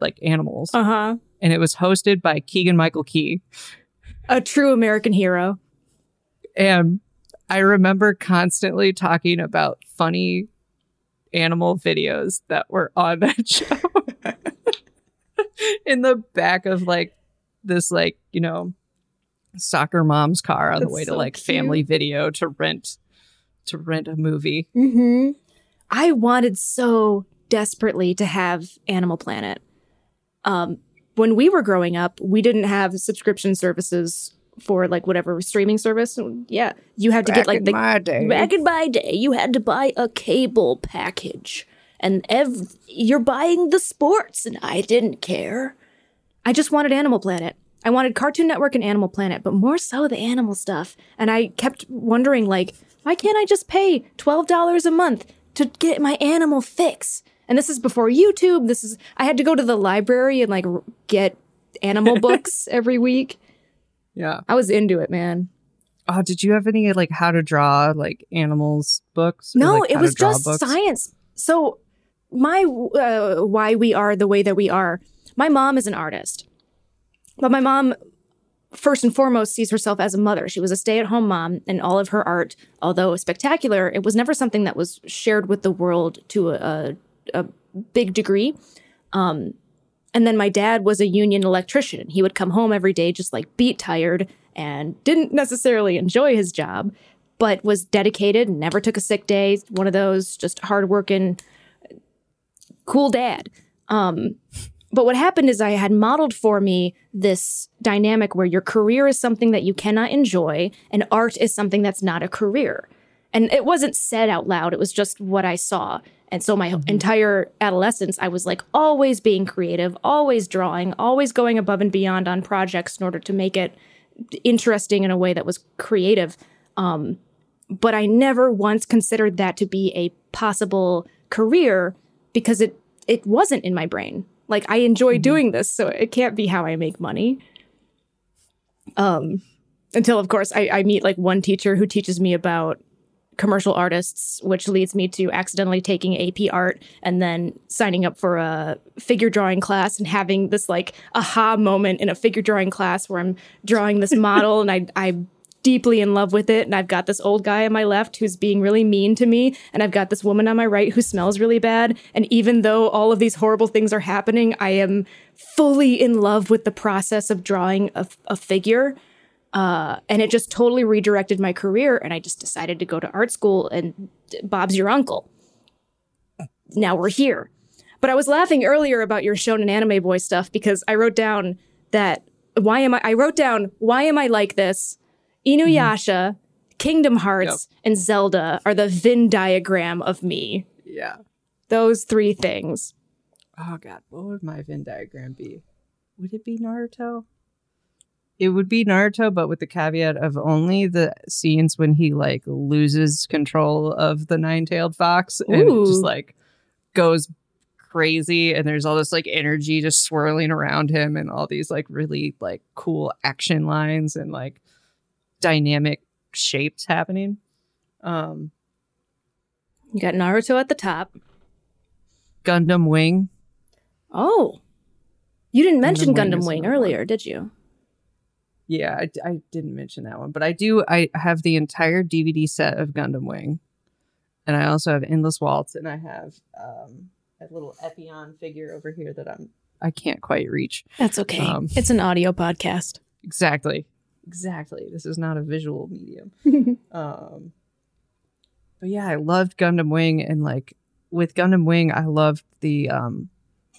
like animals. Uh huh. and it was hosted by Keegan Michael Key. A true American hero. And I remember constantly talking about funny animal videos that were on that *laughs* show *laughs* in the back of like this, like, you know, soccer mom's car on the That's way to like cute. family video to rent to rent a movie. Mm-hmm. I wanted so desperately to have Animal Planet. Um, when we were growing up, we didn't have subscription services for like whatever streaming service. Yeah, you had to get like the my day. back in my day, you had to buy a cable package, and ev- you're buying the sports, and I didn't care. I just wanted Animal Planet. I wanted Cartoon Network and Animal Planet, but more so the animal stuff. And I kept wondering, like, why can't I just pay twelve dollars a month to get my animal fix? And this is before YouTube. This is I had to go to the library and like get animal *laughs* books every week. yeah. I was into it, man. Oh, did you have any like how to draw like animals books? or, No, like, it was just books? science. So my uh, why we are the way that we are. My mom is an artist, but my mom first and foremost sees herself as a mother. She was a stay-at-home mom, and all of her art, although spectacular, it was never something that was shared with the world to a, a, a big degree. Um, and then my dad was a union electrician. He would come home every day just like beat tired and didn't necessarily enjoy his job, but was dedicated never took a sick day. One of those just hardworking, cool dad. Um, but what happened is I had modeled for me this dynamic where your career is something that you cannot enjoy and art is something that's not a career. And it wasn't said out loud, it was just what I saw. And so my entire adolescence, I was like always being creative, always drawing, always going above and beyond on projects in order to make it interesting in a way that was creative. Um, but I never once considered that to be a possible career because it it wasn't in my brain. Like I enjoy doing this, so it can't be how I make money. Um, until of course I, I meet like one teacher who teaches me about commercial artists, which leads me to accidentally taking AP art and then signing up for a figure drawing class and having this like aha moment in a figure drawing class where I'm drawing this *laughs* model and I I deeply in love with it. And I've got this old guy on my left who's being really mean to me. And I've got this woman on my right who smells really bad. And even though all of these horrible things are happening, I am fully in love with the process of drawing a, a figure. Uh, and it just totally redirected my career. And I just decided to go to art school, and Bob's your uncle. Now we're here. But I was laughing earlier about your shonen anime boy stuff because I wrote down that why am I? I wrote down why am I like this? Inuyasha, Kingdom Hearts, and Zelda are the Venn diagram of me. Yeah. Those three things. Oh god, what would my Venn diagram be? Would it be Naruto? It would be Naruto, but with the caveat of only the scenes when he like loses control of the nine-tailed fox and Ooh. just like goes crazy and there's all this like energy just swirling around him and all these like really like cool action lines and like dynamic shapes happening. Um You got Naruto at the top. Gundam Wing. Oh. You didn't mention Wing Gundam is Wing one. earlier, did you? Yeah, I, I didn't mention that one, but I do. I have the entire DVD set of Gundam Wing, and I also have Endless Waltz, and I have um, a little Epyon figure over here that I'm I can't quite reach. That's okay. Um, it's an audio podcast. Exactly, exactly. This is not a visual medium. *laughs* um, but yeah, I loved Gundam Wing, and like with Gundam Wing, I loved the um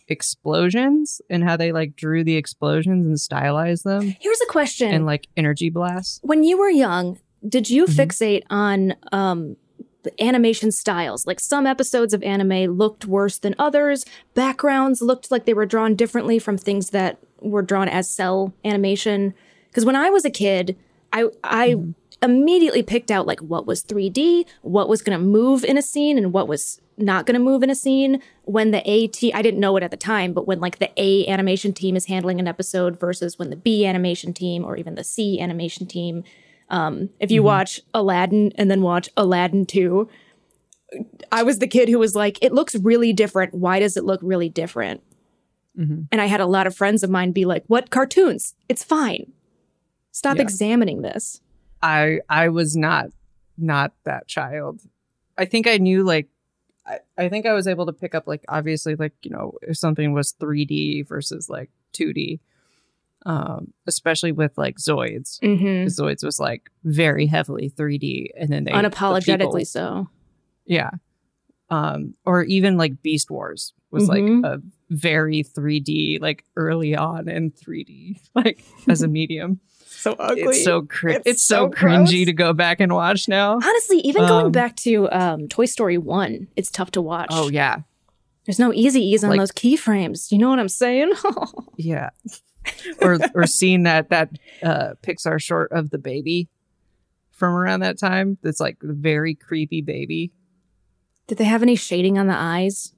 explosions and how they like drew the explosions and stylized them, Here's a question. and like energy blasts. when you were young, did you Mhm. fixate on um, the animation styles? Like some episodes of anime looked worse than others. Backgrounds looked like they were drawn differently from things that were drawn as cell animation. Because when I was a kid, I I immediately picked out like what was 3D, what was going to move in a scene, and what was not going to move in a scene. When the A T, I didn't know it at the time, but when like the A animation team is handling an episode versus when the B animation team or even the C animation team. Um, if you watch Aladdin and then watch Aladdin 2, I was the kid who was like, it looks really different. Why does it look really different? Mhm. And I had a lot of friends of mine be like, what cartoons? It's fine. Stop Yeah. examining this. I I was not not that child. I think I knew like I, I think I was able to pick up like obviously like you know if something was 3D versus like 2D, um, especially with like Zoids. Mm-hmm. Zoids was like very heavily 3D, and then they the Unapologetically people- so. yeah, um, or even like Beast Wars was Mhm. like a very 3D like early on in 3D *laughs* like as a medium. So It's so cr- It's it's, so, so cringy to go back and watch now. Honestly, even going Um, back to um, Toy Story 1, it's tough to watch. Oh yeah, There's no easy ease on Like- those keyframes. You know what I'm saying? *laughs* yeah. or or seeing that that uh, Pixar short of the baby from around that time. That's like the very creepy baby. Did they have any shading on the eyes?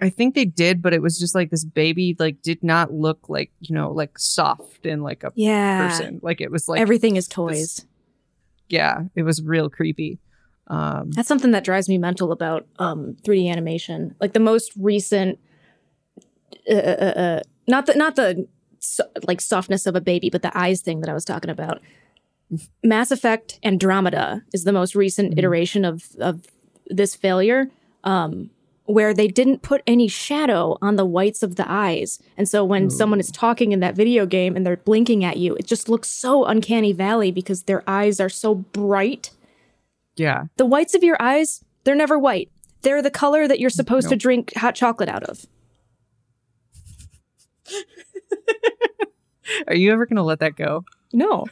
I think they did, but it was just like this baby like did not look like you know like soft and like a Yeah. person. Like it was like Everything is toys. yeah, it was real creepy. Um, That's something that drives me mental about um, 3D animation. Like the most recent, uh, uh, uh, not the not the so, like softness of a baby, but the eyes thing that I was talking about. *laughs* Mass Effect Andromeda is the most recent Mhm. iteration of of this failure, um, where they didn't put any shadow on the whites of the eyes, and so when Ooh. someone is talking in that video game and they're blinking at you, it just looks so uncanny valley because their eyes are so bright yeah, the whites of your eyes, they're never white. They're the color that you're supposed to drink hot chocolate out of. *laughs* are you ever gonna let that go? No.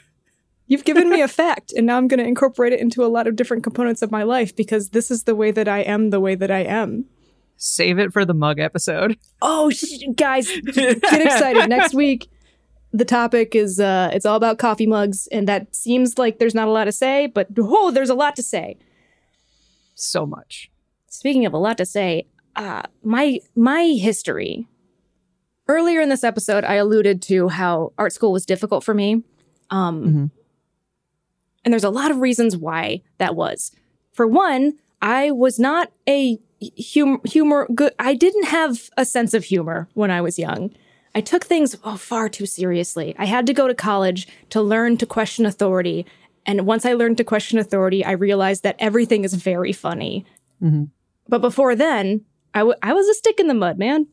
You've given me a fact, and now I'm going to incorporate it into a lot of different components of my life because this is the way that I am, the way that I am. Save it for the mug episode. Oh, sh- guys, get excited. Next *laughs* week, the topic is uh, it's all about coffee mugs, and that seems like there's not a lot to say, but oh, there's a lot to say. So much. Speaking of a lot to say, uh, my my history. Earlier in this episode, I alluded to how art school was difficult for me, um, Mhm. and there's a lot of reasons why that was. For one, I was not a humor humor good. I didn't have a sense of humor when I was young. I took things oh, far too seriously. I had to go to college to learn to question authority. And once I learned to question authority, I realized that everything is very funny. Mm-hmm. But before then, I, w- I was a stick in the mud, man.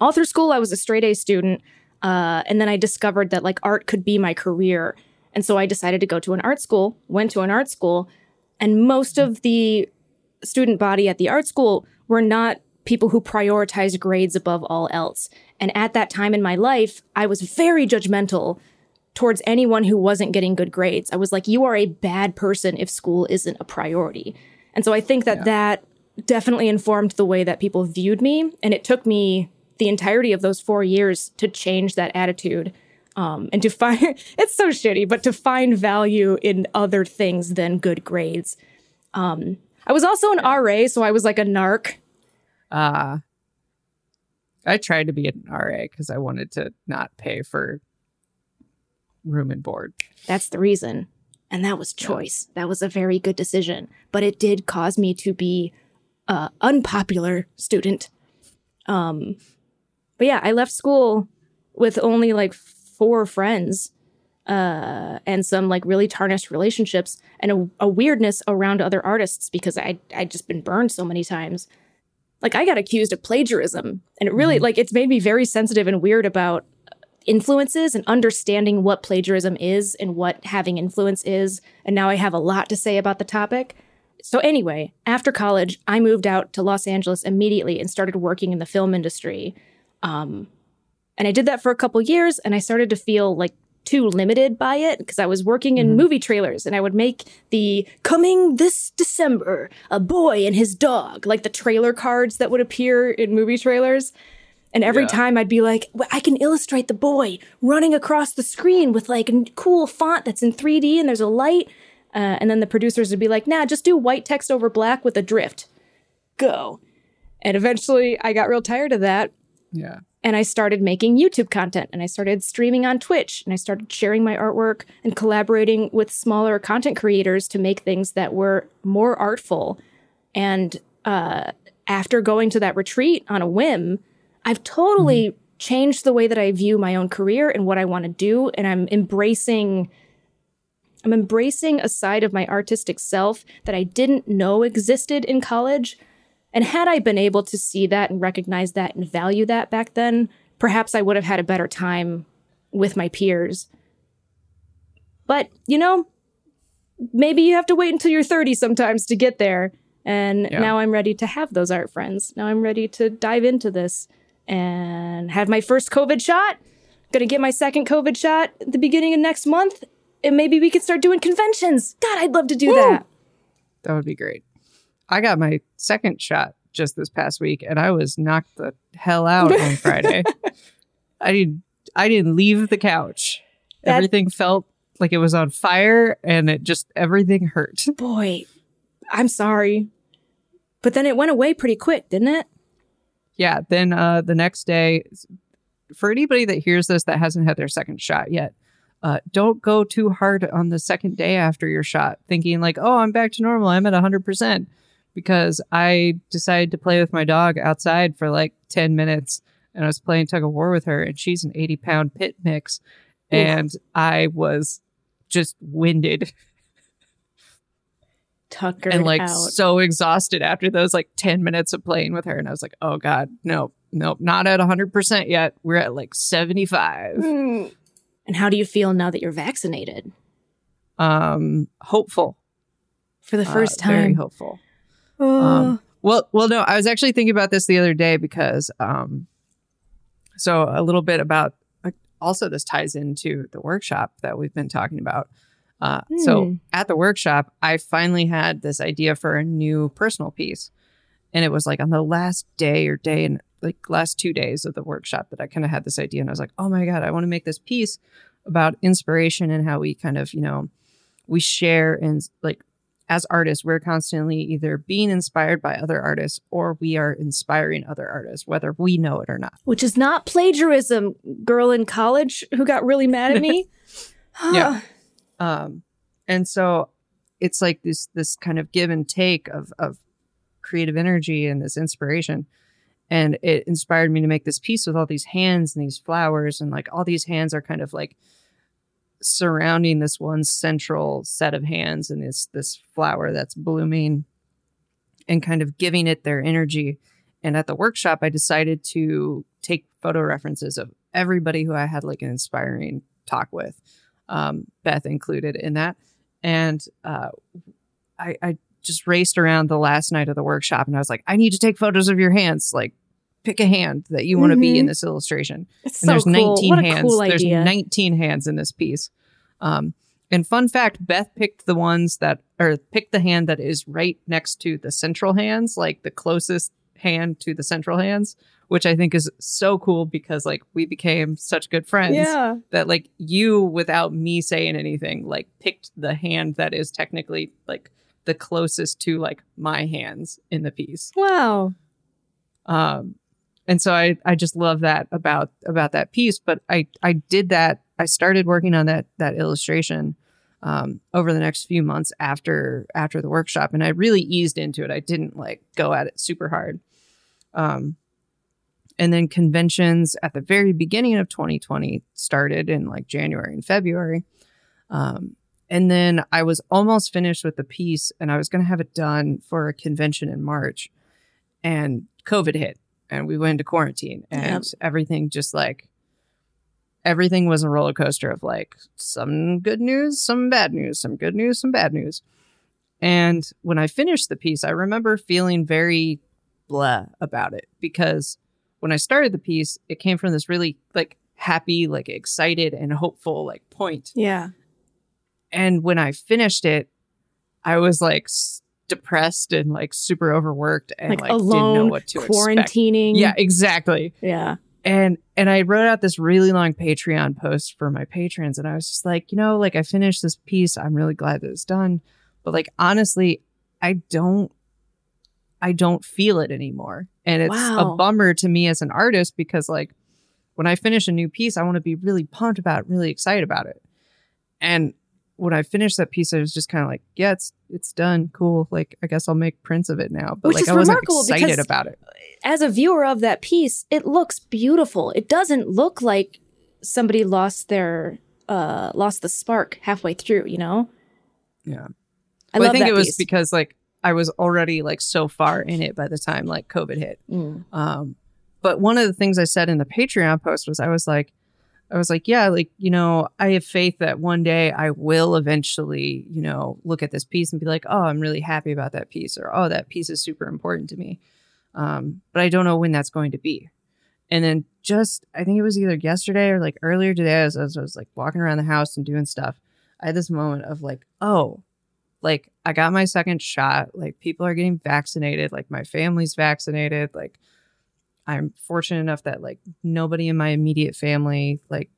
All through school, I was a straight A student. Uh, and then I discovered that like art could be my career. And so I decided to go to an art school, went to an art school, and most of the student body at the art school were not people who prioritize grades above all else. And at that time in my life, I was very judgmental towards anyone who wasn't getting good grades. I was like, you are a bad person if school isn't a priority. And so I think that yeah. that definitely informed the way that people viewed me. And it took me the entirety of those four years to change that attitude um, and to find *laughs* it's so shitty, but to find value in other things than good grades. Um, I was also an RA, so I was like a narc. Uh, I tried to be an RA because I wanted to not pay for room and board. That's the reason. And that was choice. Yeah. That was a very good decision. But it did cause me to be a unpopular student. Um, but yeah, I left school with only like four friends uh, and some like really tarnished relationships and a, a, weirdness around other artists because I I'd just been burned so many times. Like I got accused of plagiarism, and it really mm-hmm. like it's made me very sensitive and weird about influences and understanding what plagiarism is and what having influence is. And now I have a lot to say about the topic. So anyway, after college, I moved out to Los Angeles immediately and started working in the film industry. Um, and I did that for a couple years, and I started to feel like too limited by it because I was working in mm-hmm. movie trailers and I would make the coming this December, a boy and his dog, like the trailer cards that would appear in movie trailers. And every yeah. time I'd be like, well, I can illustrate the boy running across the screen with like a cool font that's in 3D and there's a light. Uh, and then the producers would be like, nah, just do white text over black with a drift. Go. And eventually I got real tired of that. Yeah and I started making YouTube content and I started streaming on Twitch and I started sharing my artwork and collaborating with smaller content creators to make things that were more artful. And uh, after going to that retreat on a whim, I've totally mm-hmm. changed the way that I view my own career and what I want to do. And I'm embracing. I'm embracing a side of my artistic self that I didn't know existed in college and had I been able to see that and recognize that and value that back then, perhaps I would have had a better time with my peers. But, you know, maybe you have to wait until you're 30 sometimes to get there. And yeah. now I'm ready to have those art friends. Now I'm ready to dive into this and have my first COVID shot. Gonna get my second COVID shot at the beginning of next month. And maybe we could start doing conventions. God, I'd love to do Woo! that. That would be great. I got my second shot just this past week and I was knocked the hell out on *laughs* Friday. I didn't I didn't leave the couch. That, everything felt like it was on fire and it just everything hurt. Boy, I'm sorry. But then it went away pretty quick, didn't it? Yeah, then uh the next day for anybody that hears this that hasn't had their second shot yet, uh, don't go too hard on the second day after your shot, thinking like, "Oh, I'm back to normal. I'm at 100 percent." Because I decided to play with my dog outside for like 10 minutes and I was playing tug of war with her and she's an 80 pound pit mix and I was just winded. Tuckered and like out. so exhausted after those like 10 minutes of playing with her. And I was like, oh God, no, nope, not at 100% yet. We're at like 75. Mm. And how do you feel now that you're vaccinated? Um, hopeful. For the first uh, time. Very hopeful. Um, well, well, no, I was actually thinking about this the other day because, um, so a little bit about also this ties into the workshop that we've been talking about. Uh, mm. So hmm. at the workshop, I finally had this idea for a new personal piece, and it was like on the last day or day and like last two days of the workshop that I kind of had this idea, and I was like, oh my god, I want to make this piece about inspiration and how we kind of you know we share and like as artists, we're constantly either being inspired by other artists or we are inspiring other artists, whether we know it or not. Which is not plagiarism, girl in college who got really mad at me. *laughs* yeah. Um, and so it's like this this kind of give and take of of creative energy and this inspiration. And it inspired me to make this piece with all these hands and these flowers. And like all these hands are kind of like surrounding this one central set of hands and it's this flower that's blooming and kind of giving it their energy. And at the workshop, I decided to take photo references of everybody who I had like an inspiring talk with, um, Beth included in that. And uh, I, I just raced around the last night of the workshop and I was like, I need to take photos of your hands. Like, pick a hand that you want to be in Mhm. this illustration. It's And so there's cool. 19 what a hands. cool There's idea. 19 hands in this piece. Um, and fun fact, Beth picked the ones that, or picked the hand that is right next to the central hands, like the closest hand to the central hands, which I think is so cool because like we became such good friends yeah. that like you, without me saying anything, like picked the hand that is technically like the closest to like my hands in the piece. Wow. Um, and so I, I just love that about about that piece. But I I did that. I started working on that that illustration um, over the next few months after after the workshop, and I really eased into it. I didn't like go at it super hard. Um, and then conventions at the very beginning of 2020 started in like January and February. Um, and then I was almost finished with the piece, and I was going to have it done for a convention in March and COVID hit and we went into quarantine and Yep. everything just like everything was a roller coaster of like some good news, some bad news, some good news, some bad news. And when I finished the piece, I remember feeling very blah about it because when I started the piece, it came from this really like happy, like excited and hopeful like point. Yeah. And when I finished it, I was like depressed and like super overworked and Like, like, didn't know what to expect. quarantining. Yeah, exactly. Yeah. And and I wrote out this really long Patreon post for my patrons and I was just like, you know, like I finished this piece. I'm really glad that it's done. But like honestly, I don't I don't feel it anymore. And it's Wow. a bummer to me as an artist because like when I finish a new piece, I want to be really pumped about it, really excited about it. And when I finished that piece, I was just kind of like, yeah, it's it's done. Cool. Like I guess I'll make prints of it now. But Which like is I wasn't remarkable excited because- about it. As a viewer of that piece, it looks beautiful. It doesn't look like somebody lost their uh lost the spark halfway through, you know? Yeah. I Well, I think it was piece. because like I was already like so far in it by the time like COVID hit. Mm. Um, but one of the things I said in the Patreon post was I was like, I was like, yeah, like you know, I have faith that one day I will eventually, you know, look at this piece and be like, oh, I'm really happy about that piece, or oh, that piece is super important to me. Um, but I don't know when that's going to be. And then just, I think it was either yesterday or like earlier today, as, as I was like walking around the house and doing stuff, I had this moment of like, oh, like I got my second shot. Like people are getting vaccinated. Like my family's vaccinated. Like I'm fortunate enough that like nobody in my immediate family like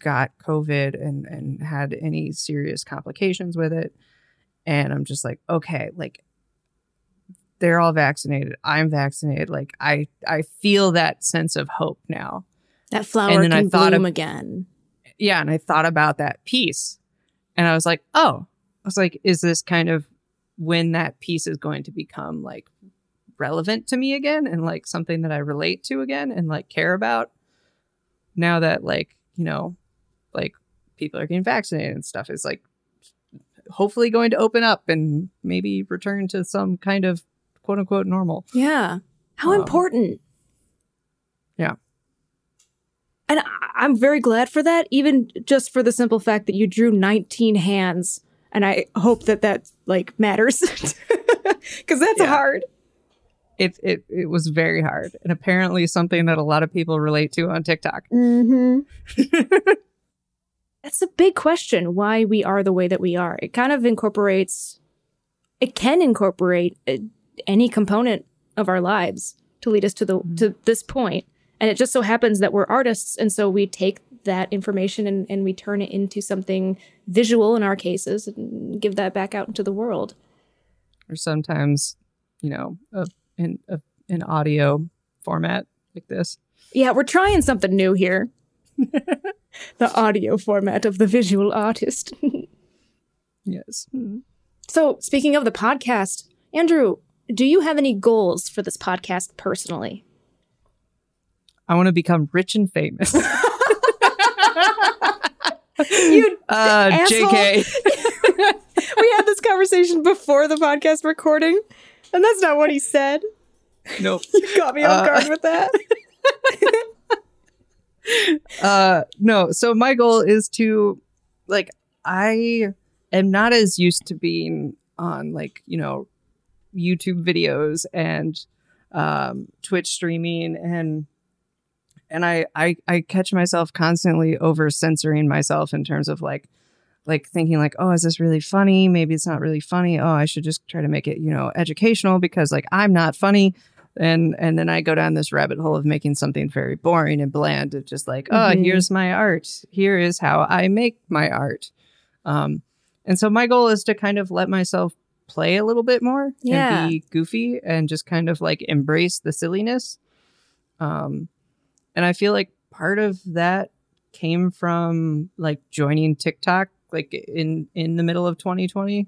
got COVID and and had any serious complications with it. And I'm just like, okay, like they're all vaccinated. I'm vaccinated. Like I I feel that sense of hope now. That flower And then I can thought bloom of- again. Yeah, and I thought about that piece. And I was like, oh, I was like, is this kind of when that piece is going to become like relevant to me again and like something that I relate to again and like care about now that like, you know, like people are getting vaccinated and stuff is like hopefully going to open up and maybe return to some kind of quote unquote normal. Yeah. How Um, important. yeah. And I'm very glad for that, even just for the simple fact that you drew 19 hands. And I hope that that like matters *laughs* because that's Yeah. hard. It, it it was very hard and apparently something that a lot of people relate to on TikTok. Mm-hmm. *laughs* That's a big question why we are the way that we are. It kind of incorporates, it can incorporate uh, any component of our lives to lead us to the to this point. And it just so happens that we're artists, and so we take that information and, and we turn it into something visual in our cases and give that back out into the world. or sometimes, you know, a, in a, an audio format like this. Yeah, we're trying something new here. *laughs* the audio format of the visual artist. *laughs* Yes. So, speaking of the podcast, Andrew, do you have any goals for this podcast personally? I want to become rich and famous. *laughs* You uh, asshole. JK. we had this conversation before the podcast recording, and that's not what he said. Nope. *laughs* You got me off Uh, guard with that. *laughs* Uh, no. So my goal is to, like, I am not as used to being on, like, you know, YouTube videos and um, Twitch streaming and and I, I I catch myself constantly over censoring myself in terms of like like thinking like oh is this really funny? Maybe it's not really funny. Oh I should just try to make it you know educational because like I'm not funny. And and then I go down this rabbit hole of making something very boring and bland of just like oh Mhm. here's my art. Here is how I make my art. Um and so my goal is to kind of let myself play a little bit more Yeah. and be goofy and just kind of like embrace the silliness. Um and I feel like part of that came from like joining TikTok like in in the middle of 2020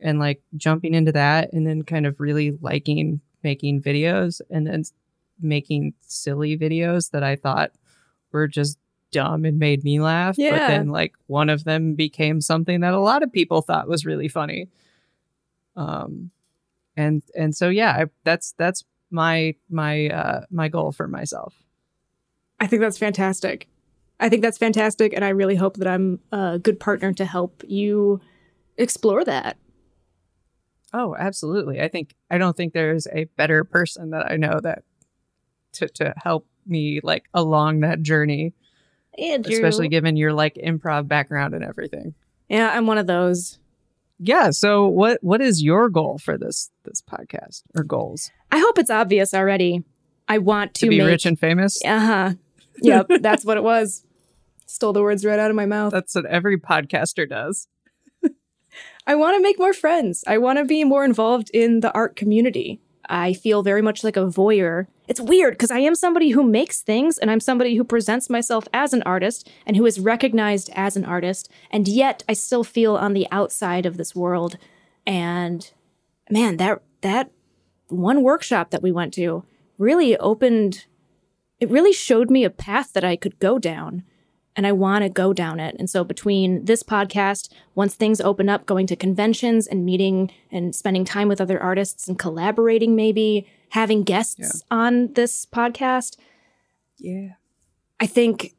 and like jumping into that and then kind of really liking making videos and then making silly videos that I thought were just dumb and made me laugh Yeah. but then like one of them became something that a lot of people thought was really funny um and and so yeah I, that's that's my my uh my goal for myself I think that's fantastic. I think that's fantastic, and I really hope that I'm a good partner to help you explore that. Oh, absolutely. I think I don't think there's a better person that I know that to to help me like along that journey, And especially given your like improv background and everything. yeah, I'm one of those. Yeah, so what what is your goal for this this podcast or goals? I hope it's obvious already. I want to, To, be make, rich and famous? Uh huh. Yep, that's what it was. Stole the words right out of my mouth. That's what every podcaster does. *laughs* I want to make more friends. I want to be more involved in the art community. I feel very much like a voyeur. It's weird because I am somebody who makes things and I'm somebody who presents myself as an artist and who is recognized as an artist. And yet I still feel on the outside of this world. And man, that, that one workshop that we went to really opened, it really showed me a path that I could go down and I want to go down it. And so between this podcast, once things open up, going to conventions and meeting and spending time with other artists and collaborating, maybe having guests on this podcast, Yeah. I think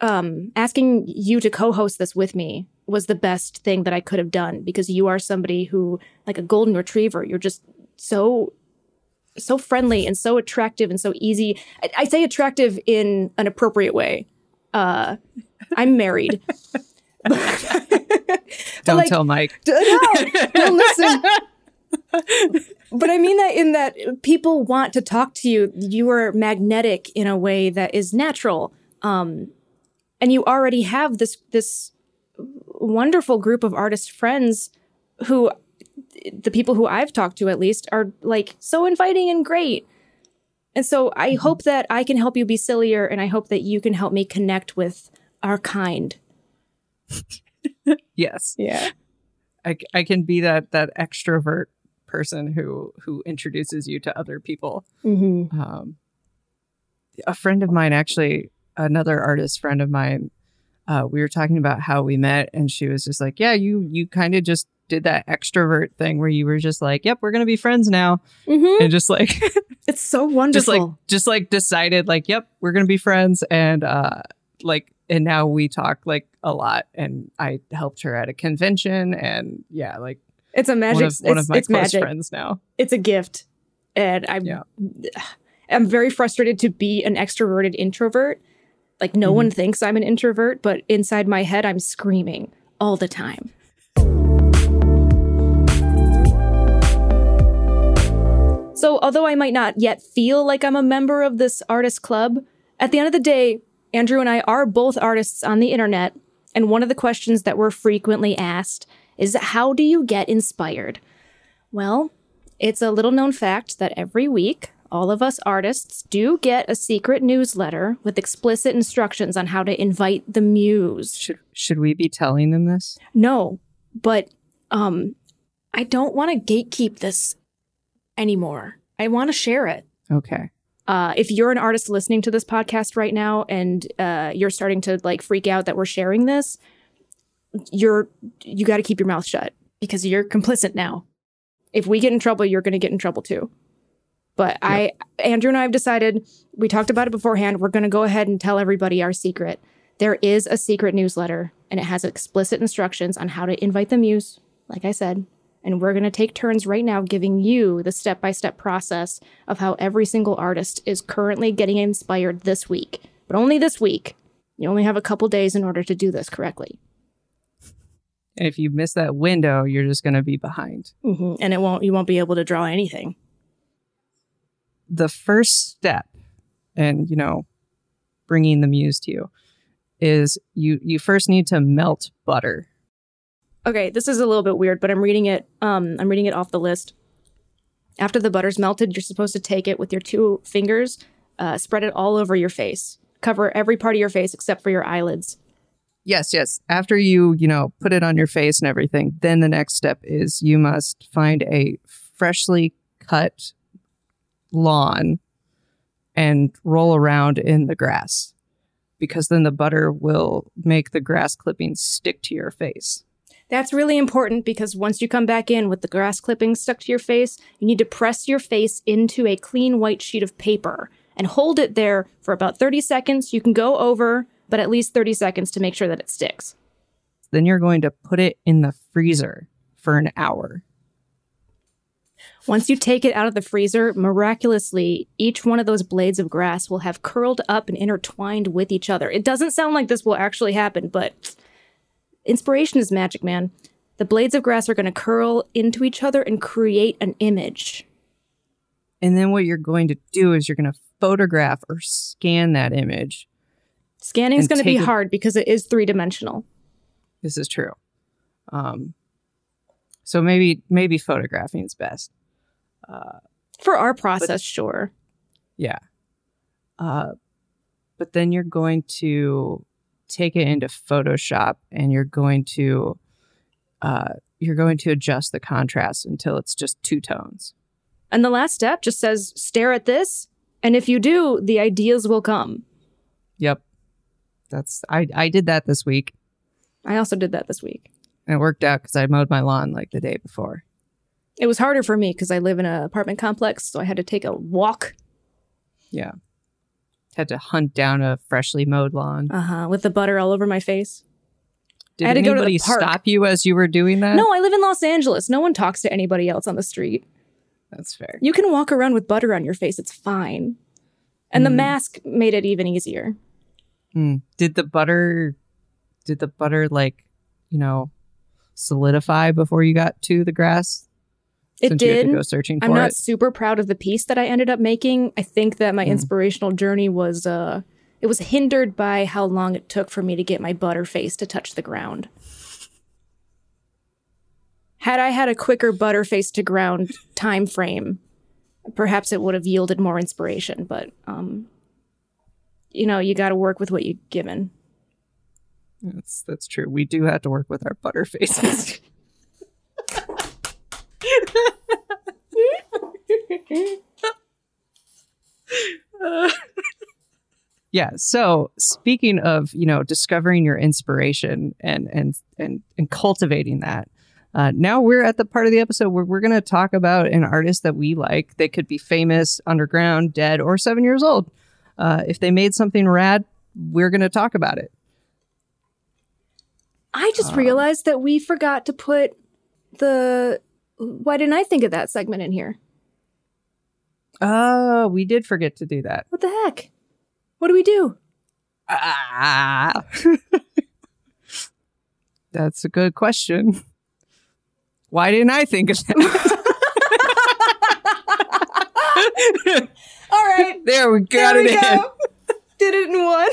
um, asking you to co-host this with me was the best thing that I could have done because you are somebody who, like a golden retriever, you're just so so friendly and so attractive and so easy. I, I say attractive in an appropriate way. Uh, I'm married. *laughs* Don't like- tell Mike. D- no, don't listen. but I mean that in that people want to talk to you. You are magnetic in a way that is natural, um, and you already have this this wonderful group of artist friends who, the people who I've talked to at least, are like so inviting and great. And so I hope that I can help you be sillier, and I hope that you can help me connect with our kind. *laughs* Yes. Yeah. I, I can be that that extrovert person who who introduces you to other people. Mm-hmm. um, a friend of mine actually another artist friend of mine uh, we were talking about how we met and she was just like yeah you you kind of just did that extrovert thing where you were just like yep we're gonna be friends now Mm-hmm. and just like *laughs* It's so wonderful. just like just like decided like yep we're gonna be friends and uh like and now we talk like a lot and i helped her at a convention and yeah like It's a magic. one of, one it's, of my close magic. friends now It's a gift, and I'm. Yeah. I'm very frustrated to be an extroverted introvert. Like no Mm-hmm. one thinks I'm an introvert, but inside my head, I'm screaming all the time. So, although I might not yet feel like I'm a member of this artist club, at the end of the day, Andrew and I are both artists on the internet, and one of the questions that we're frequently asked is how do you get inspired? Well, it's a little known fact that every week, all of us artists do get a secret newsletter with explicit instructions on how to invite the muse. should should we be telling them this No, but um I don't want to gatekeep this anymore. I want to share it. okay Uh, if you're an artist listening to this podcast right now and uh, you're starting to like freak out that we're sharing this, you're you got to keep your mouth shut because you're complicit now. If we get in trouble, you're going to get in trouble too. But I, Andrew and I have decided. We talked about it beforehand. We're going to go ahead and tell everybody our secret. There is a secret newsletter, and it has explicit instructions on how to invite the muse. Like I said, and we're going to take turns right now giving you the step by step process of how every single artist is currently getting inspired this week, but only this week. You only have a couple days in order to do this correctly. And if you miss that window, you're just going to be behind. Mm-hmm. And it won't, you won't be able to draw anything. The first step, and you know, bringing the muse to you, is you you first need to melt butter. Okay, this is a little bit weird, but I'm reading it. Um, I'm reading it off the list. After the butter's melted, you're supposed to take it with your two fingers, uh, spread it all over your face, cover every part of your face except for your eyelids. Yes, yes. After you, you know, put it on your face and everything, then the next step is you must find a freshly cut lawn and roll around in the grass because then the butter will make the grass clippings stick to your face. That's really important because once you come back in with the grass clippings stuck to your face, you need to press your face into a clean white sheet of paper and hold it there for about 30 seconds. You can go over, but at least 30 seconds to make sure that it sticks. Then you're going to put it in the freezer for an hour. Once you take it out of the freezer, miraculously, each one of those blades of grass will have curled up and intertwined with each other. It doesn't sound like this will actually happen, but inspiration is magic, man. The blades of grass are going to curl into each other and create an image. And then what you're going to do is you're going to photograph or scan that image. Scanning is going to be hard because it is three dimensional. This is true. Um, so maybe maybe photographing is best. Uh, For our process, sure. Yeah. Uh, but then you're going to take it into Photoshop and you're going to uh, you're going to adjust the contrast until it's just two tones. And the last step just says stare at this. And if you do, the ideas will come. Yep. That's I I did that this week. I also did that this week. And it worked out because I mowed my lawn like the day before. It was harder for me because I live in an apartment complex, so I had to take a walk Yeah. Had to hunt down a freshly mowed lawn. uh-huh, with the butter all over my face. Did I had to go to the anybody park. stop you as you were doing that? No, I live in Los Angeles. No one talks to anybody else on the street. That's fair. You can walk around with butter on your face, it's fine. And the Mm. mask made it even easier. Hmm. Did the butter did the butter like, you know, solidify before you got to the grass? It Since you had did. go searching I'm not it. super proud of the piece that I ended up making. I think that my Mm. inspirational journey was uh it was hindered by how long it took for me to get my butter face to touch the ground. Had I had a quicker butter face to ground time frame, perhaps it would have yielded more inspiration, but um you know, you got to work with what you're given. That's that's true. We do have to work with our butter faces. *laughs* *laughs* yeah. So speaking of, you know, discovering your inspiration and and and and cultivating that, uh, now we're at the part of the episode where we're going to talk about an artist that we like. They could be famous, underground, dead, or seven years old. Uh, if they made something rad, we're going to talk about it. I just Um, realized that we forgot to put the why didn't I think of that segment in here? Oh, we did forget to do that. What the heck? What do we do? Ah. *laughs* That's a good question. Why didn't I think of that? *laughs* All right. *laughs* there we got there it we in. go. Did it in one.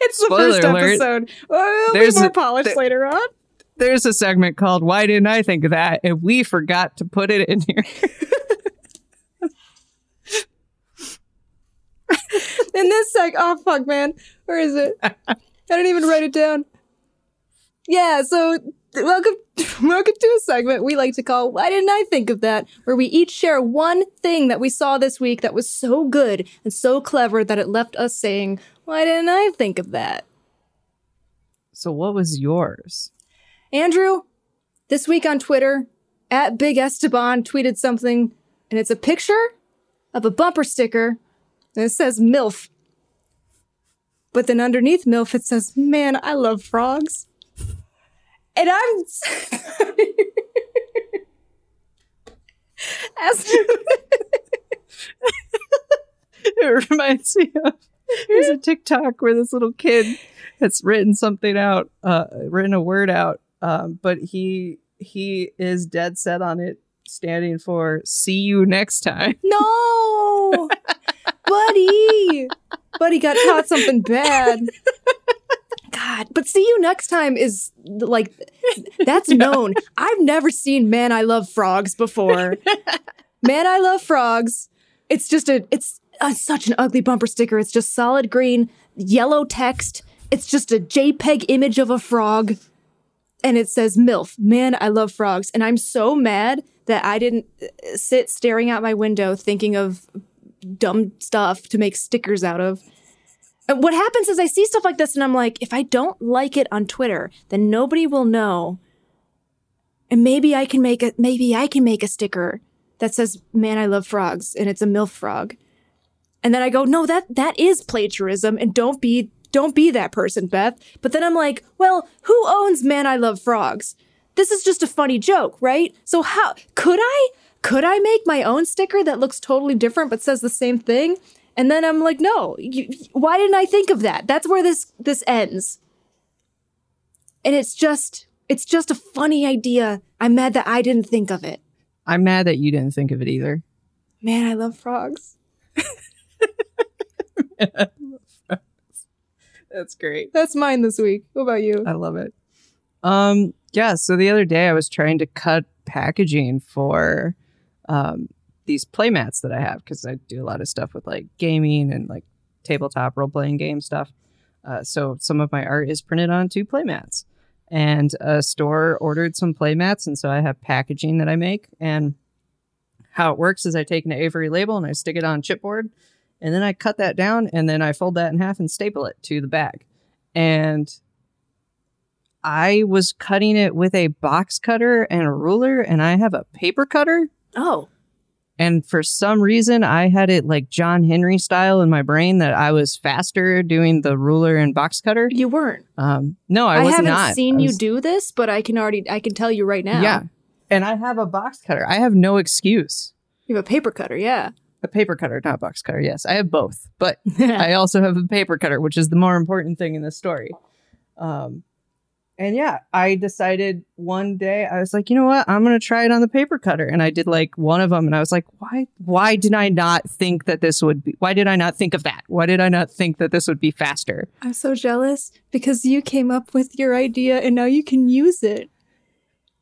it's the Spoiler first alert. episode. Oh, it'll There's be more a- polished there- later on. There's a segment called Why Didn't I Think of That? And we forgot to put it in here. *laughs* In this sec, oh fuck, man, where is it? I didn't even write it down. Yeah, so welcome, *laughs* welcome to a segment we like to call "Why Didn't I Think of That?" where we each share one thing that we saw this week that was so good and so clever that it left us saying, "Why didn't I think of that?" So, what was yours? Andrew, this week on Twitter, at Big Esteban tweeted something, and it's a picture of a bumper sticker, and it says MILF. But then underneath MILF, it says, Man, I love frogs. And I'm. As- *laughs* it reminds me of there's a TikTok where this little kid has written something out, uh, written a word out, um, but he he is dead set on it, standing for "see you next time." no! *laughs* Buddy! Buddy got caught something bad. God, but see you next time is like that's *laughs* known. I've never seen Man I Love Frogs before. *laughs* Man I Love Frogs. It's just a it's a, such an ugly bumper sticker. It's just solid green, yellow text. It's just a JPEG image of a frog and it says MILF. Man, I love frogs. And I'm so mad that I didn't uh, sit staring out my window thinking of dumb stuff to make stickers out of. And what happens is I see stuff like this and I'm like, if I don't like it on Twitter, then nobody will know. And maybe I can make a maybe I can make a sticker that says "Man, I love frogs" and it's a milf frog. And then I go, no, that that is plagiarism, and don't be don't be that person, Beth. But then I'm like, well, who owns Man, I Love Frogs? This is just a funny joke, right? So how could I could I make my own sticker that looks totally different but says the same thing? And then I'm like, no, you, why didn't I think of that? That's where this this ends. And it's just it's just a funny idea. I'm mad that I didn't think of it. I'm mad that you didn't think of it either. Man, I love frogs. *laughs* That's great. That's mine this week. What about you? I love it. Um, yeah. So the other day I was trying to cut packaging for um, these playmats that I have because I do a lot of stuff with like gaming and like tabletop role playing game stuff. Uh, so some of my art is printed onto playmats, and a store ordered some playmats, and so I have packaging that I make. And how it works is I take an Avery label and I stick it on chipboard, and then I cut that down, and then I fold that in half and staple it to the bag. And I was cutting it with a box cutter and a ruler, and I have a paper cutter. Oh, And for some reason, I had it like John Henry style in my brain that I was faster doing the ruler and box cutter. you weren't. Um, no, I, I, was haven't seen I you do this, but I can already I can tell you right now. Yeah, and I have a box cutter. I have no excuse. You have a paper cutter, yeah. A paper cutter, not box cutter. Yes, I have both, but *laughs* I also have a paper cutter, which is the more important thing in this story. Um, and yeah, I decided one day I was like, you know what, I'm gonna try it on the paper cutter, and I did like one of them, and I was like, why, why did I not think that this would be? Why did I not think of that? Why did I not think that this would be faster? I'm so jealous because you came up with your idea and now you can use it.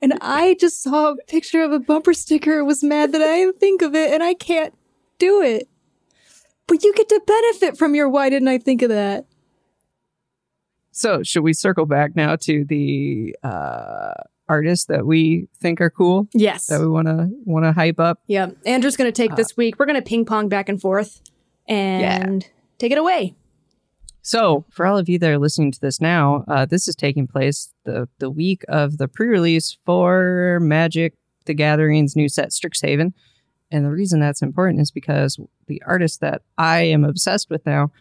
And I just saw a picture of a bumper sticker, was mad that I didn't think of it, and I can't do it. But you get to benefit from your why didn't I think of that? So, should we circle back now to the uh, artists that we think are cool Yes. that we want to want to hype up? yeah. Andrew's gonna Uh, take this week. We're gonna ping pong back and forth and take it away. So, for all of you that are listening to this now, uh, this is taking place the the week of the pre-release for Magic: The Gathering's new set, Strixhaven. And the reason that's important is because the artist that I am obsessed with now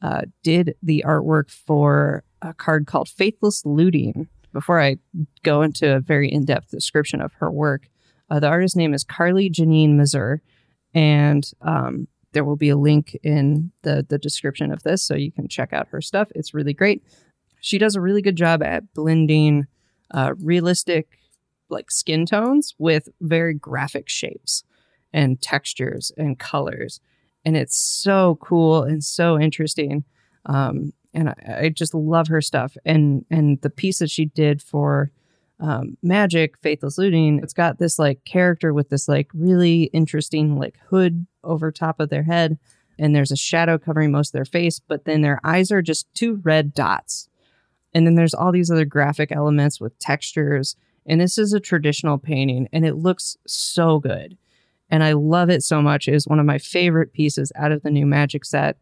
uh, did the artwork for a card called Faithless Looting. Before I go into a very in-depth description of her work, uh, the artist's name is Carly Janine Mazur, and um, there will be a link in the the description of this so you can check out her stuff. It's really great. She does a really good job at blending uh, realistic like skin tones with very graphic shapes and textures and colors. And it's so cool and so interesting. Um, and I, I just love her stuff. And and the piece that she did for um, magic faithless looting it's got this like character with this like really interesting like hood over top of their head. And there's a shadow covering most of their face but then their eyes are just two red dots. And then there's all these other graphic elements with textures. And this is a traditional painting and it looks so good. And I love it so much. It is one of my favorite pieces out of the new Magic set.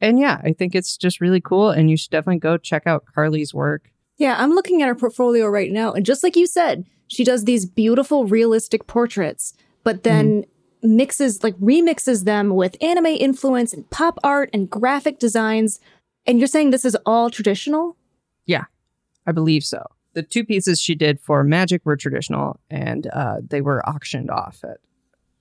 And yeah, I think it's just really cool. And you should definitely go check out Carly's work. Yeah, I'm looking at her portfolio right now. And just like you said, she does these beautiful, realistic portraits, but then mm-hmm. mixes, like remixes them with anime influence and pop art and graphic designs. And you're saying this is all traditional? Yeah, I believe so. The two pieces she did for Magic were traditional and uh, they were auctioned off at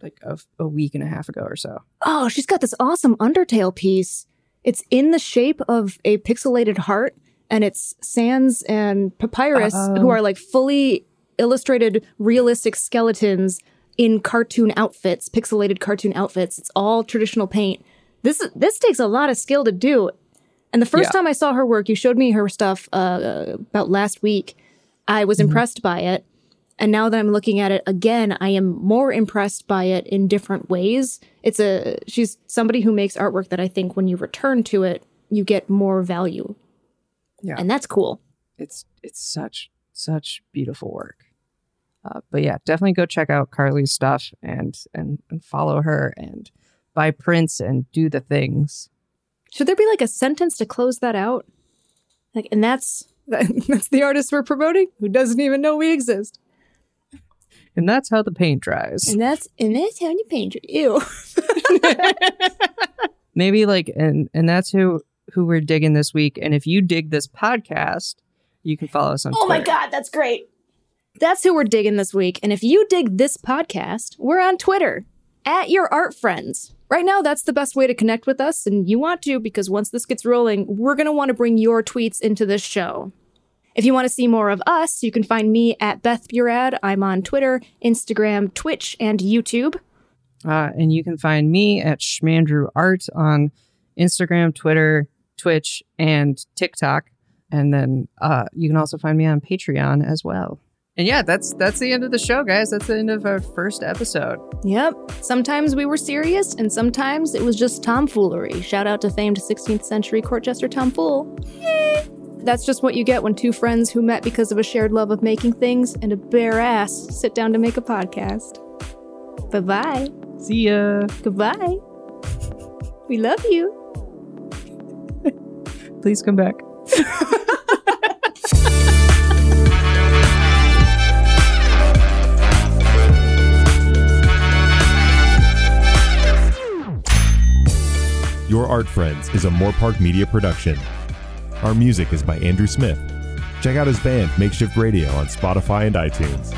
like a, a week and a half ago or so. Oh, she's got this awesome Undertale piece. It's in the shape of a pixelated heart, and it's Sans and Papyrus, Uh-oh. who are like fully illustrated, realistic skeletons in cartoon outfits, pixelated cartoon outfits. It's all traditional paint. This this takes a lot of skill to do. And the first yeah. time I saw her work, you showed me her stuff uh, about last week. I was mm-hmm. impressed by it. And now that I'm looking at it again, I am more impressed by it in different ways. It's a she's somebody who makes artwork that I think when you return to it, you get more value. Yeah. And that's cool. It's it's such such beautiful work. Uh, but yeah, definitely go check out Carly's stuff and, and and follow her and buy prints and do the things. Should there be like a sentence to close that out? Like, and that's *laughs* that's the artist we're promoting who doesn't even know we exist. And that's how the paint dries. And that's and that's how you paint. Ew. *laughs* *laughs* Maybe like and and that's who who we're digging this week. And if you dig this podcast, you can follow us on. Oh Twitter. my god, that's great. That's who we're digging this week. And if you dig this podcast, we're on Twitter at your art friends. Right now, that's the best way to connect with us, and you want to because once this gets rolling, we're going to want to bring your tweets into this show. If you want to see more of us, you can find me at Beth Burad. I'm on Twitter, Instagram, Twitch, and YouTube. Uh, and you can find me at Schmandrew Art on Instagram, Twitter, Twitch, and TikTok. And then uh, you can also find me on Patreon as well. And yeah, that's that's the end of the show, guys. That's the end of our first episode. Yep. Sometimes we were serious, and sometimes it was just tomfoolery. Shout out to famed 16th century court jester Tom Fool. Yay! That's just what you get when two friends who met because of a shared love of making things and a bare ass sit down to make a podcast. Bye bye. See ya. Goodbye. We love you. *laughs* Please come back. Your Art Friends is a Moorpark Media production. Our music is by Andrew Smith. Check out his band, Makeshift Radio, on Spotify and iTunes.